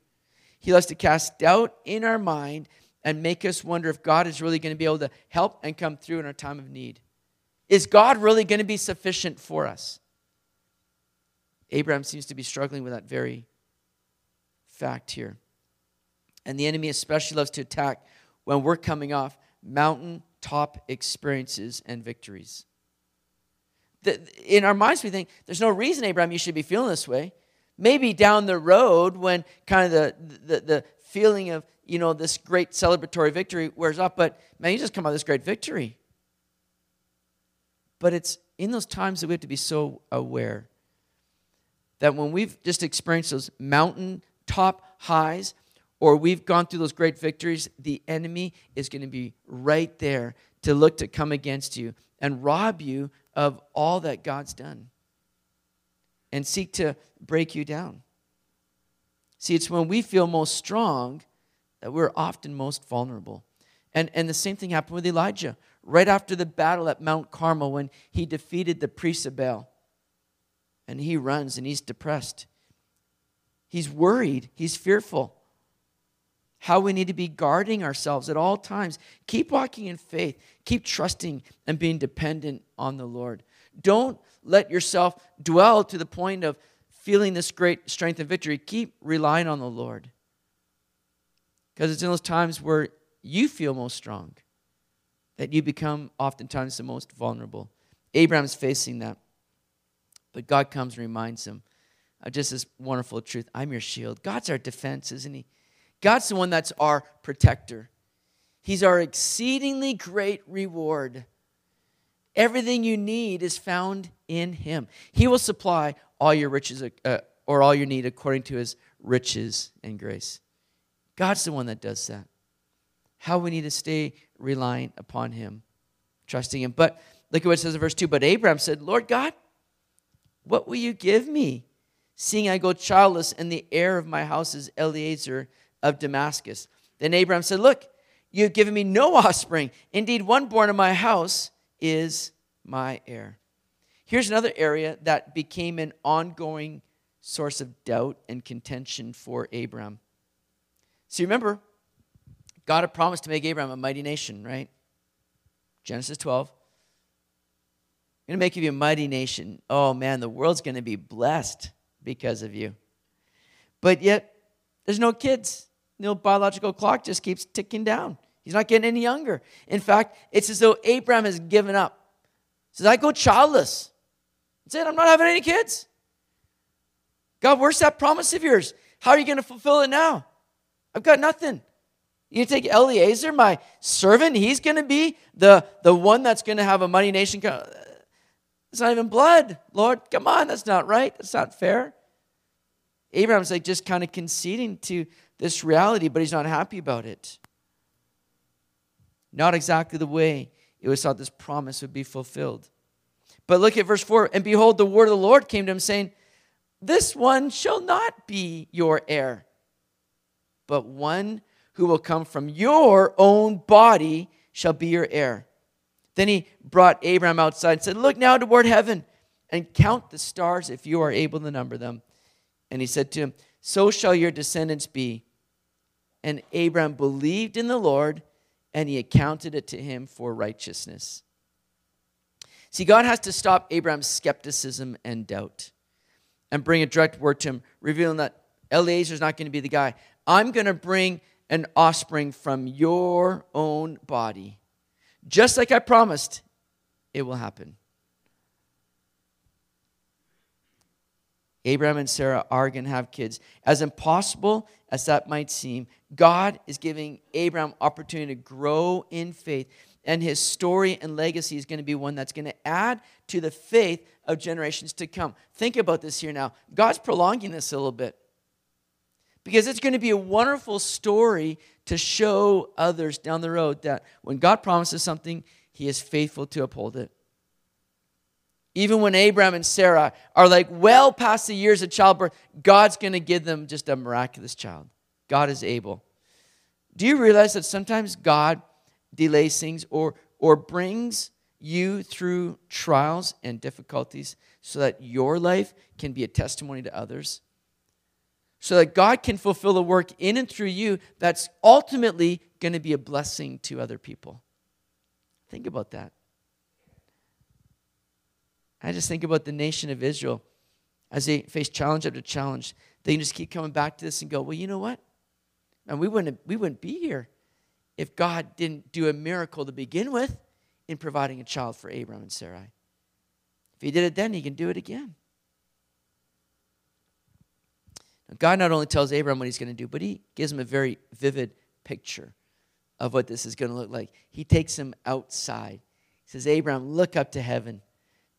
He loves to cast doubt in our mind and make us wonder if God is really going to be able to help and come through in our time of need. Is God really going to be sufficient for us? Abraham seems to be struggling with that very fact here. And the enemy especially loves to attack when we're coming off mountain top experiences and victories. In our minds, we think there's no reason, Abraham, you should be feeling this way. Maybe down the road, when kind of the, the, the feeling of, you know, this great celebratory victory wears off, but man, you just come out of this great victory. But it's in those times that we have to be so aware that when we've just experienced those mountain top highs, or we've gone through those great victories, the enemy is going to be right there to look to come against you and rob you of all that God's done and seek to break you down. See, it's when we feel most strong that we're often most vulnerable. And, and the same thing happened with Elijah right after the battle at Mount Carmel when he defeated the priests of Baal. And he runs and he's depressed. He's worried, he's fearful how we need to be guarding ourselves at all times. Keep walking in faith, keep trusting and being dependent on the Lord. Don't let yourself dwell to the point of feeling this great strength and victory. Keep relying on the Lord. Because it's in those times where you feel most strong that you become oftentimes the most vulnerable. Abraham's facing that. But God comes and reminds him of just this wonderful truth I'm your shield. God's our defense, isn't He? God's the one that's our protector. He's our exceedingly great reward. Everything you need is found in Him. He will supply all your riches uh, or all your need according to His riches and grace. God's the one that does that. How we need to stay reliant upon Him, trusting Him. But look at what it says in verse 2 But Abraham said, Lord God, what will you give me, seeing I go childless, and the heir of my house is Eliezer of Damascus. Then Abraham said, Look, you have given me no offspring. Indeed, one born in my house is my heir. Here's another area that became an ongoing source of doubt and contention for Abraham. So remember, God had promised to make Abraham a mighty nation, right? Genesis 12. I'm going to make you a mighty nation. Oh man, the world's going to be blessed because of you. But yet, there's no kids. The biological clock just keeps ticking down. He's not getting any younger. In fact, it's as though Abraham has given up. He says, I go childless. That's it. I'm not having any kids. God, where's that promise of yours? How are you going to fulfill it now? I've got nothing. You take Eliezer, my servant, he's going to be the, the one that's going to have a money nation. It's not even blood. Lord, come on, that's not right. That's not fair. Abraham's like just kind of conceding to this reality, but he's not happy about it. Not exactly the way it was thought this promise would be fulfilled. But look at verse 4 And behold, the word of the Lord came to him, saying, This one shall not be your heir, but one who will come from your own body shall be your heir. Then he brought Abraham outside and said, Look now toward heaven and count the stars if you are able to number them. And he said to him, So shall your descendants be. And Abraham believed in the Lord, and he accounted it to him for righteousness. See, God has to stop Abraham's skepticism and doubt and bring a direct word to him, revealing that Eliezer is not going to be the guy. I'm going to bring an offspring from your own body. Just like I promised, it will happen. Abraham and Sarah are going to have kids. As impossible as that might seem, God is giving Abraham opportunity to grow in faith, and his story and legacy is going to be one that's going to add to the faith of generations to come. Think about this here now. God's prolonging this a little bit because it's going to be a wonderful story to show others down the road that when God promises something, he is faithful to uphold it. Even when Abraham and Sarah are like well past the years of childbirth, God's going to give them just a miraculous child. God is able. Do you realize that sometimes God delays things or, or brings you through trials and difficulties so that your life can be a testimony to others? So that God can fulfill the work in and through you that's ultimately going to be a blessing to other people. Think about that. I just think about the nation of Israel as they face challenge after challenge. They can just keep coming back to this and go, well, you know what? And we wouldn't, we wouldn't be here if God didn't do a miracle to begin with in providing a child for Abraham and Sarai. If he did it then, he can do it again. Now, God not only tells Abraham what he's going to do, but he gives him a very vivid picture of what this is going to look like. He takes him outside. He says, Abraham, look up to heaven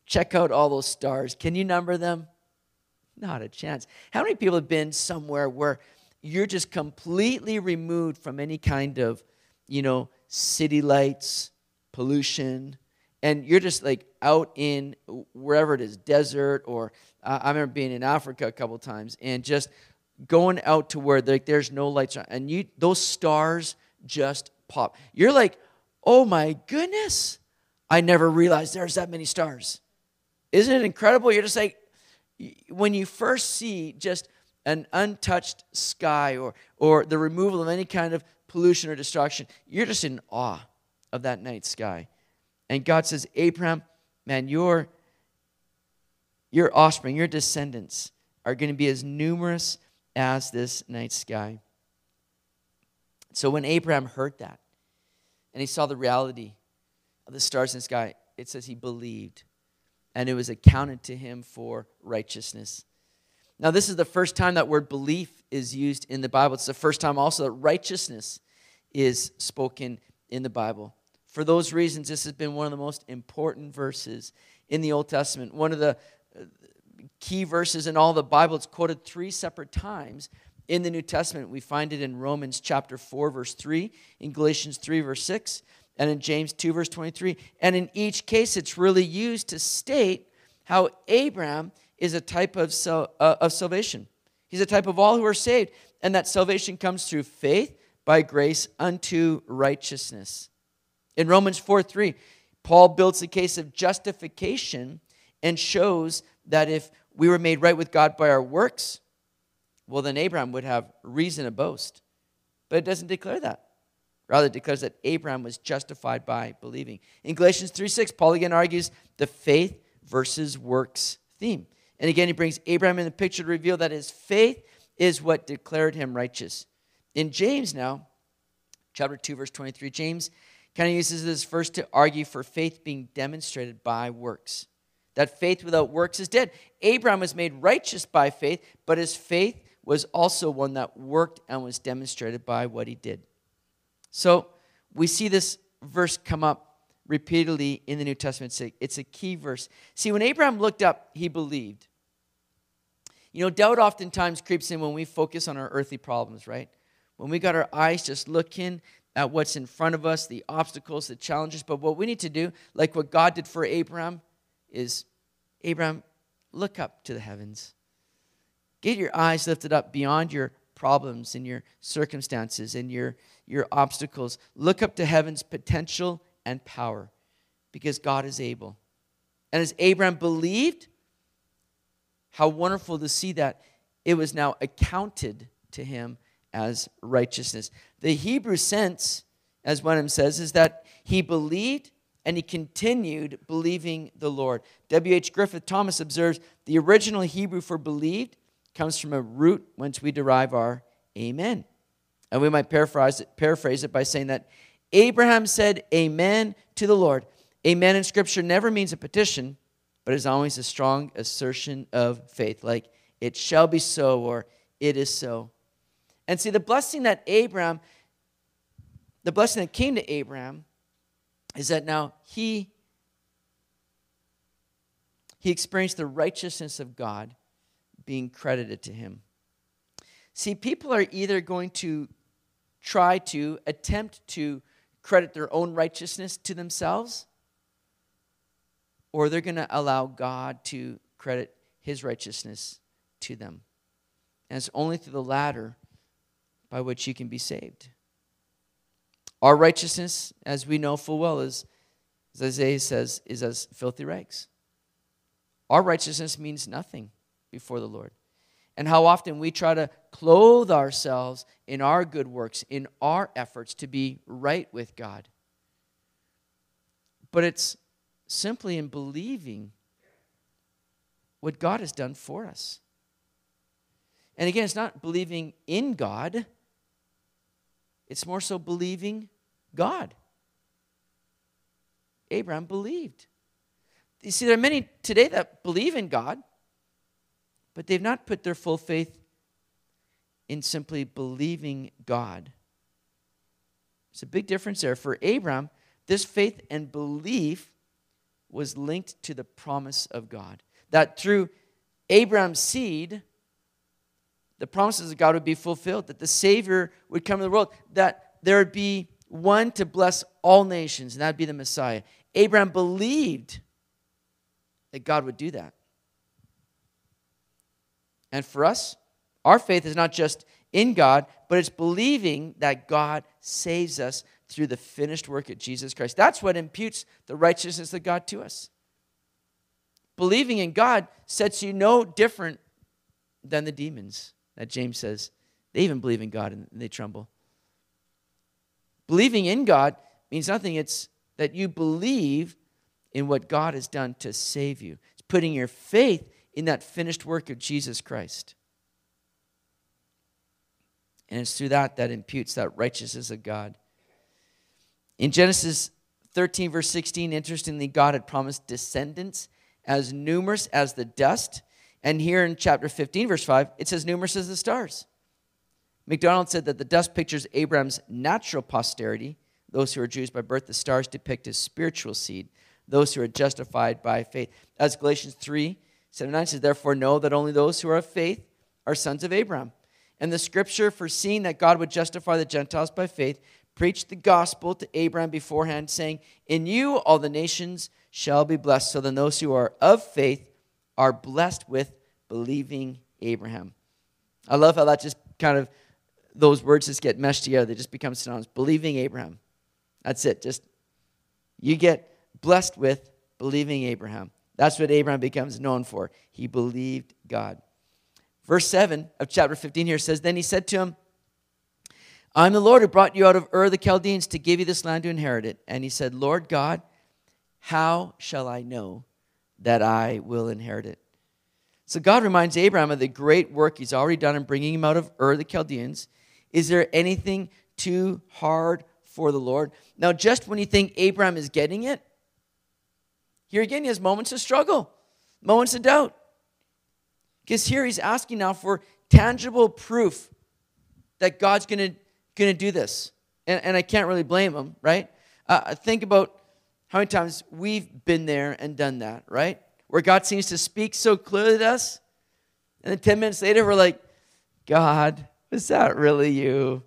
Check out all those stars. Can you number them? Not a chance. How many people have been somewhere where you're just completely removed from any kind of, you know, city lights, pollution, and you're just like out in wherever it is, desert, or uh, I remember being in Africa a couple times and just going out to where like there's no lights on, and you those stars just pop. You're like, oh my goodness, I never realized there's that many stars. Isn't it incredible? You're just like, when you first see just an untouched sky or, or the removal of any kind of pollution or destruction, you're just in awe of that night sky. And God says, Abraham, man, your, your offspring, your descendants are going to be as numerous as this night sky. So when Abraham heard that and he saw the reality of the stars in the sky, it says he believed and it was accounted to him for righteousness. Now, this is the first time that word belief is used in the Bible. It's the first time also that righteousness is spoken in the Bible. For those reasons, this has been one of the most important verses in the Old Testament. One of the uh, key verses in all the Bible. It's quoted three separate times in the New Testament. We find it in Romans chapter 4, verse 3, in Galatians 3, verse 6, and in James 2, verse 23. And in each case, it's really used to state how Abraham is a type of, uh, of salvation. He's a type of all who are saved, and that salvation comes through faith by grace unto righteousness. In Romans 4 3, Paul builds the case of justification and shows that if we were made right with God by our works, well, then Abraham would have reason to boast. But it doesn't declare that. Rather, it declares that Abraham was justified by believing. In Galatians 3 6, Paul again argues the faith versus works theme. And again, he brings Abraham in the picture to reveal that his faith is what declared him righteous. In James, now, chapter 2, verse 23, James kind of uses this verse to argue for faith being demonstrated by works. That faith without works is dead. Abraham was made righteous by faith, but his faith was also one that worked and was demonstrated by what he did. So we see this verse come up repeatedly in the New Testament. It's a, key verse. See, when Abraham looked up, he believed. You know, doubt oftentimes creeps in when we focus on our earthly problems, right? When we got our eyes just looking at what's in front of us, the obstacles, the challenges. But what we need to do, like what God did for Abraham, is Abraham, look up to the heavens. Get your eyes lifted up beyond your problems and your circumstances and your, your obstacles. Look up to heaven's potential and power because God is able. And as Abraham believed, how wonderful to see that it was now accounted to him as righteousness. The Hebrew sense, as Wenham says, is that he believed and he continued believing the Lord. W.H. Griffith Thomas observes the original Hebrew for believed comes from a root whence we derive our amen. And we might paraphrase it, paraphrase it by saying that Abraham said amen to the Lord. Amen in Scripture never means a petition, but is always a strong assertion of faith, like it shall be so or it is so. And see, the blessing that Abraham, the blessing that came to Abraham is that now he he experienced the righteousness of God being credited to him. See, people are either going to try to attempt to credit their own righteousness to themselves, or they're going to allow God to credit his righteousness to them. And it's only through the latter by which you can be saved. Our righteousness, as we know full well, is, as Isaiah says, is as filthy rags. Our righteousness means nothing before the Lord. And how often we try to clothe ourselves in our good works, in our efforts to be right with God. But it's simply in believing what God has done for us. And again, it's not believing in God, it's more so believing God. Abraham believed. You see, there are many today that believe in God, but they've not put their full faith in simply believing God. It's a big difference there. For Abraham, this faith and belief was linked to the promise of God. That through Abraham's seed, the promises of God would be fulfilled, that the Savior would come to the world, that there would be one to bless all nations, and that would be the Messiah. Abraham believed that God would do that. And for us, our faith is not just in God, but it's believing that God saves us through the finished work of Jesus Christ. That's what imputes the righteousness of God to us. Believing in God sets you no different than the demons that James says. They even believe in God and they tremble. Believing in God means nothing. It's that you believe in what God has done to save you. It's putting your faith in that finished work of Jesus Christ. And it's through that that imputes that righteousness of God. In Genesis 13, verse 16, interestingly, God had promised descendants as numerous as the dust and here in chapter 15, verse 5, it says, numerous as the stars. MacDonald said that the dust pictures Abraham's natural posterity, those who are Jews by birth. The stars depict his spiritual seed, those who are justified by faith. As Galatians 3 7 9 says, Therefore, know that only those who are of faith are sons of Abraham. And the scripture, foreseeing that God would justify the Gentiles by faith, preached the gospel to Abraham beforehand, saying, In you all the nations shall be blessed. So then those who are of faith are blessed with believing Abraham. I love how that just kind of, those words just get meshed together. They just become synonymous. Believing Abraham. That's it. Just, you get blessed with believing Abraham. That's what Abraham becomes known for. He believed God. Verse 7 of chapter 15 here says, Then he said to him, I'm the Lord who brought you out of Ur the Chaldeans to give you this land to inherit it. And he said, Lord God, how shall I know that I will inherit it. So God reminds Abraham of the great work he's already done in bringing him out of Ur the Chaldeans. Is there anything too hard for the Lord? Now, just when you think Abraham is getting it, here again he has moments of struggle, moments of doubt. Because here he's asking now for tangible proof that God's going to going to do this. And, and I can't really blame them, right? Uh, think about how many times we've been there and done that, right? Where God seems to speak so clearly to us, and then 10 minutes later, we're like, God, is that really you?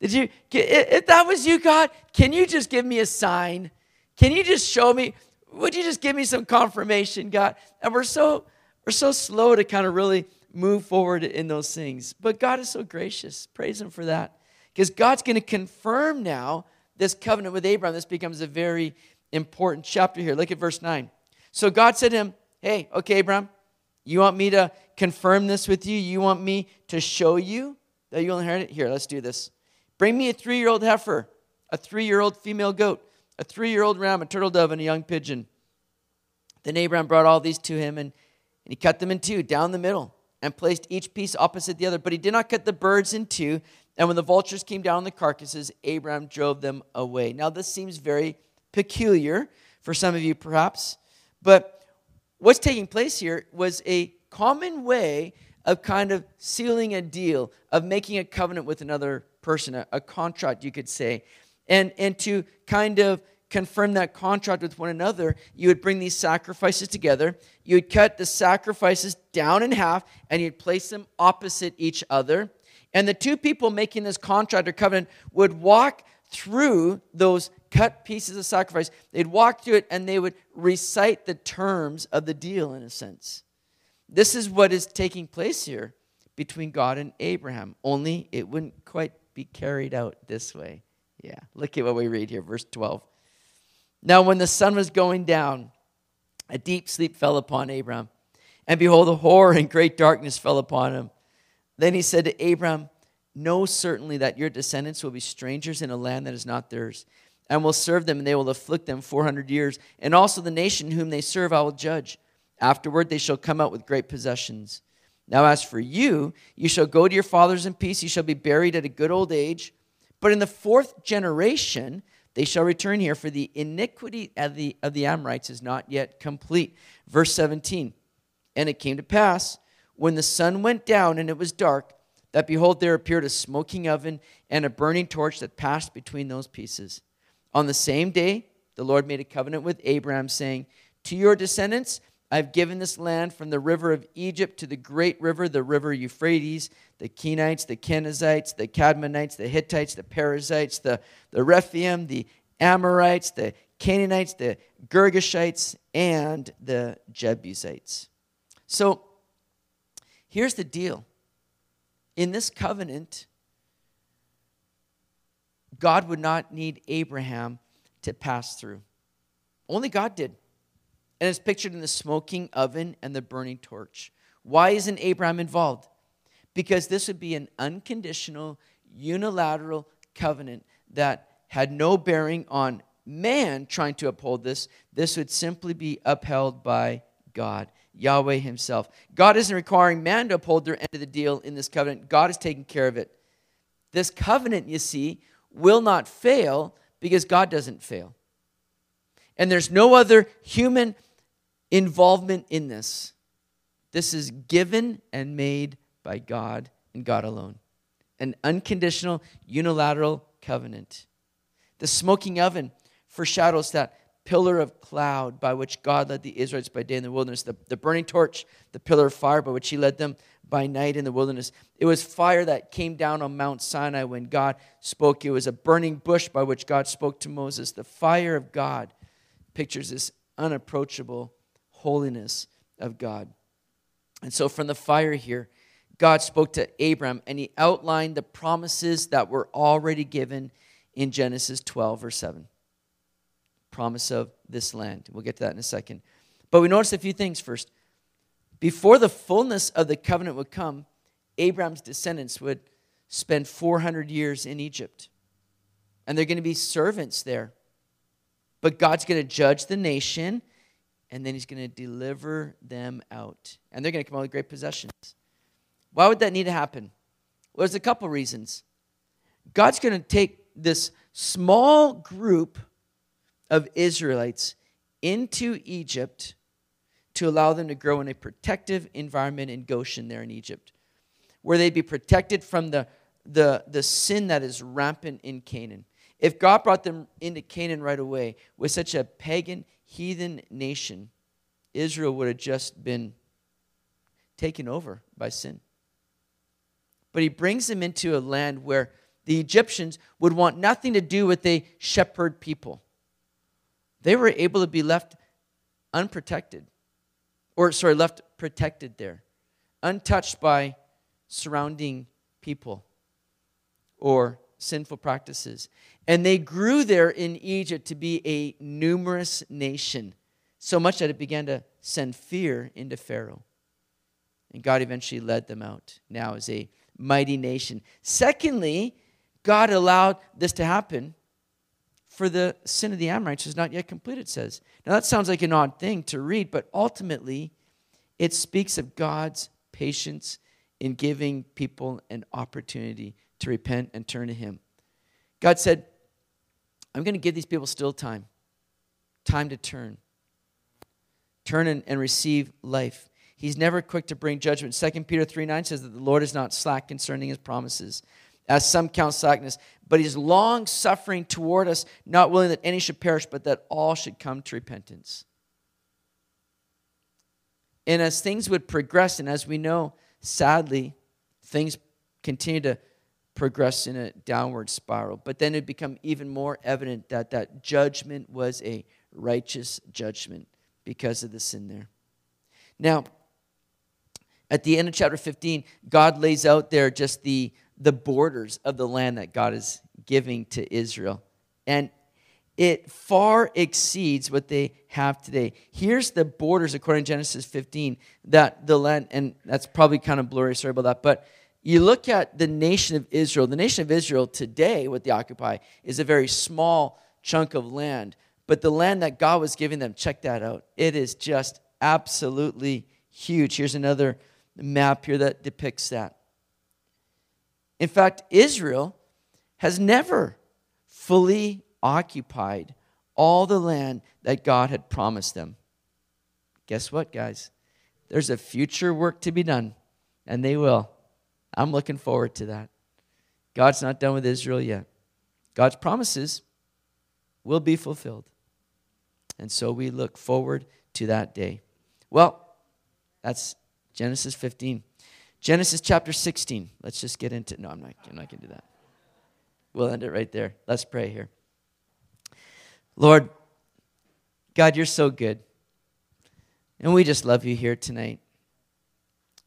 Did you, if that was you, God, can you just give me a sign? Can you just show me? Would you just give me some confirmation, God? And we're so, we're so slow to kind of really move forward in those things. But God is so gracious. Praise Him for that. Because God's going to confirm now this covenant with Abraham. This becomes a very important chapter here. Look at verse 9. So God said to him, Hey, okay, Abraham, you want me to confirm this with you? You want me to show you that you'll inherit it? Here, let's do this. Bring me a three year old heifer, a three year old female goat, a three year old ram, a turtle dove, and a young pigeon. Then Abraham brought all these to him, and, and he cut them in two down the middle and placed each piece opposite the other. But he did not cut the birds in two. And when the vultures came down on the carcasses, Abraham drove them away. Now, this seems very peculiar for some of you, perhaps. But what's taking place here was a common way of kind of sealing a deal, of making a covenant with another person, a, a contract, you could say. And, and to kind of confirm that contract with one another, you would bring these sacrifices together. You would cut the sacrifices down in half and you'd place them opposite each other. And the two people making this contract or covenant would walk through those cut pieces of sacrifice. They'd walk through it and they would recite the terms of the deal in a sense. This is what is taking place here between God and Abraham, only it wouldn't quite be carried out this way. Yeah, look at what we read here, verse 12. Now, when the sun was going down, a deep sleep fell upon Abram. And behold, a horror and great darkness fell upon him. Then he said to Abram, Know certainly that your descendants will be strangers in a land that is not theirs, and will serve them, and they will afflict them 400 years. And also the nation whom they serve I will judge. Afterward, they shall come out with great possessions. Now, as for you, you shall go to your fathers in peace. You shall be buried at a good old age. But in the fourth generation, they shall return here, for the iniquity of the, of the Amorites is not yet complete. Verse 17 And it came to pass, when the sun went down and it was dark, that behold, there appeared a smoking oven and a burning torch that passed between those pieces. On the same day, the Lord made a covenant with Abraham, saying, To your descendants, I have given this land from the river of Egypt to the great river, the river Euphrates, the Kenites, the Kenizzites, the Cadmonites, the Hittites, the Perizzites, the, the Rephaim, the Amorites, the Canaanites, the Girgashites, and the Jebusites. So here's the deal. In this covenant, God would not need Abraham to pass through. Only God did. And it's pictured in the smoking oven and the burning torch. Why isn't Abraham involved? Because this would be an unconditional, unilateral covenant that had no bearing on man trying to uphold this. This would simply be upheld by God, Yahweh Himself. God isn't requiring man to uphold their end of the deal in this covenant, God is taking care of it. This covenant, you see, will not fail because God doesn't fail. And there's no other human involvement in this. This is given and made by God and God alone. An unconditional, unilateral covenant. The smoking oven foreshadows that pillar of cloud by which God led the Israelites by day in the wilderness, the, the burning torch, the pillar of fire by which he led them by night in the wilderness. It was fire that came down on Mount Sinai when God spoke. It was a burning bush by which God spoke to Moses. The fire of God pictures this unapproachable holiness of God. And so, from the fire here, God spoke to Abram and he outlined the promises that were already given in Genesis 12, verse 7. Promise of this land. We'll get to that in a second. But we notice a few things first. Before the fullness of the covenant would come, Abraham's descendants would spend 400 years in Egypt. And they're going to be servants there. But God's going to judge the nation, and then he's going to deliver them out. And they're going to come out with great possessions. Why would that need to happen? Well, there's a couple reasons. God's going to take this small group of Israelites into Egypt to allow them to grow in a protective environment in Goshen, there in Egypt, where they'd be protected from the, the, the sin that is rampant in Canaan. If God brought them into Canaan right away with such a pagan, heathen nation, Israel would have just been taken over by sin. But he brings them into a land where the Egyptians would want nothing to do with a shepherd people. They were able to be left unprotected, or sorry, left protected there, untouched by surrounding people or sinful practices. And they grew there in Egypt to be a numerous nation, so much that it began to send fear into Pharaoh. And God eventually led them out now as a mighty nation. Secondly, God allowed this to happen for the sin of the Amorites is not yet complete, it says. Now, that sounds like an odd thing to read, but ultimately, it speaks of God's patience in giving people an opportunity to repent and turn to Him. God said, I'm going to give these people still time, time to turn. Turn and, and receive life. He's never quick to bring judgment. 2 Peter 3 9 says that the Lord is not slack concerning his promises, as some count slackness, but he's long suffering toward us, not willing that any should perish, but that all should come to repentance. And as things would progress, and as we know, sadly, things continue to progress in a downward spiral. But then it become even more evident that that judgment was a righteous judgment because of the sin there. Now, at the end of chapter 15, God lays out there just the the borders of the land that God is giving to Israel. And it far exceeds what they have today. Here's the borders, according to Genesis 15, that the land, and that's probably kind of blurry, sorry about that, but you look at the nation of Israel. The nation of Israel today, what they occupy, is a very small chunk of land. But the land that God was giving them, check that out. It is just absolutely huge. Here's another map here that depicts that. In fact, Israel has never fully occupied all the land that God had promised them. Guess what, guys? There's a future work to be done, and they will. I'm looking forward to that. God's not done with Israel yet. God's promises will be fulfilled. And so we look forward to that day. Well, that's Genesis 15. Genesis chapter 16. Let's just get into No, I'm not, I'm not going to do that. We'll end it right there. Let's pray here. Lord, God, you're so good. And we just love you here tonight.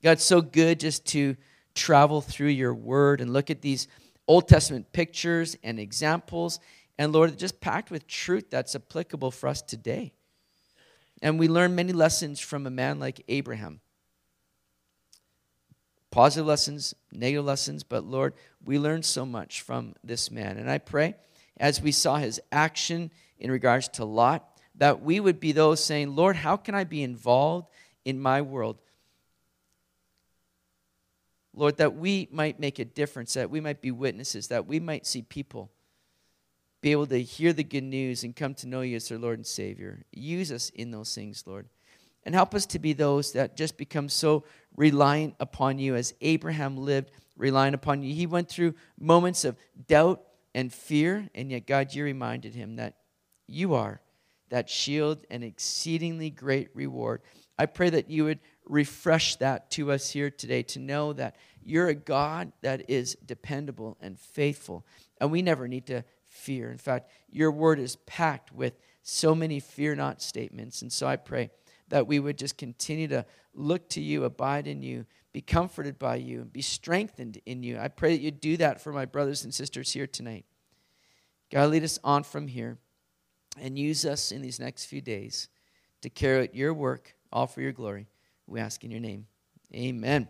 God, so good just to travel through your word and look at these Old Testament pictures and examples. And Lord, just packed with truth that's applicable for us today. And we learn many lessons from a man like Abraham positive lessons, negative lessons, but Lord, we learned so much from this man. And I pray as we saw his action in regards to Lot, that we would be those saying, Lord, how can I be involved in my world? Lord, that we might make a difference, that we might be witnesses, that we might see people be able to hear the good news and come to know you as their Lord and Savior. Use us in those things, Lord. And help us to be those that just become so reliant upon you as Abraham lived relying upon you. He went through moments of doubt and fear, and yet, God, you reminded him that you are that shield and exceedingly great reward. I pray that you would refresh that to us here today to know that you're a God that is dependable and faithful, and we never need to fear. In fact, your word is packed with so many fear not statements. And so I pray that we would just continue to look to you, abide in you, be comforted by you, and be strengthened in you. I pray that you do that for my brothers and sisters here tonight. God, lead us on from here and use us in these next few days to carry out your work, all for your glory. We ask in your name. Amen.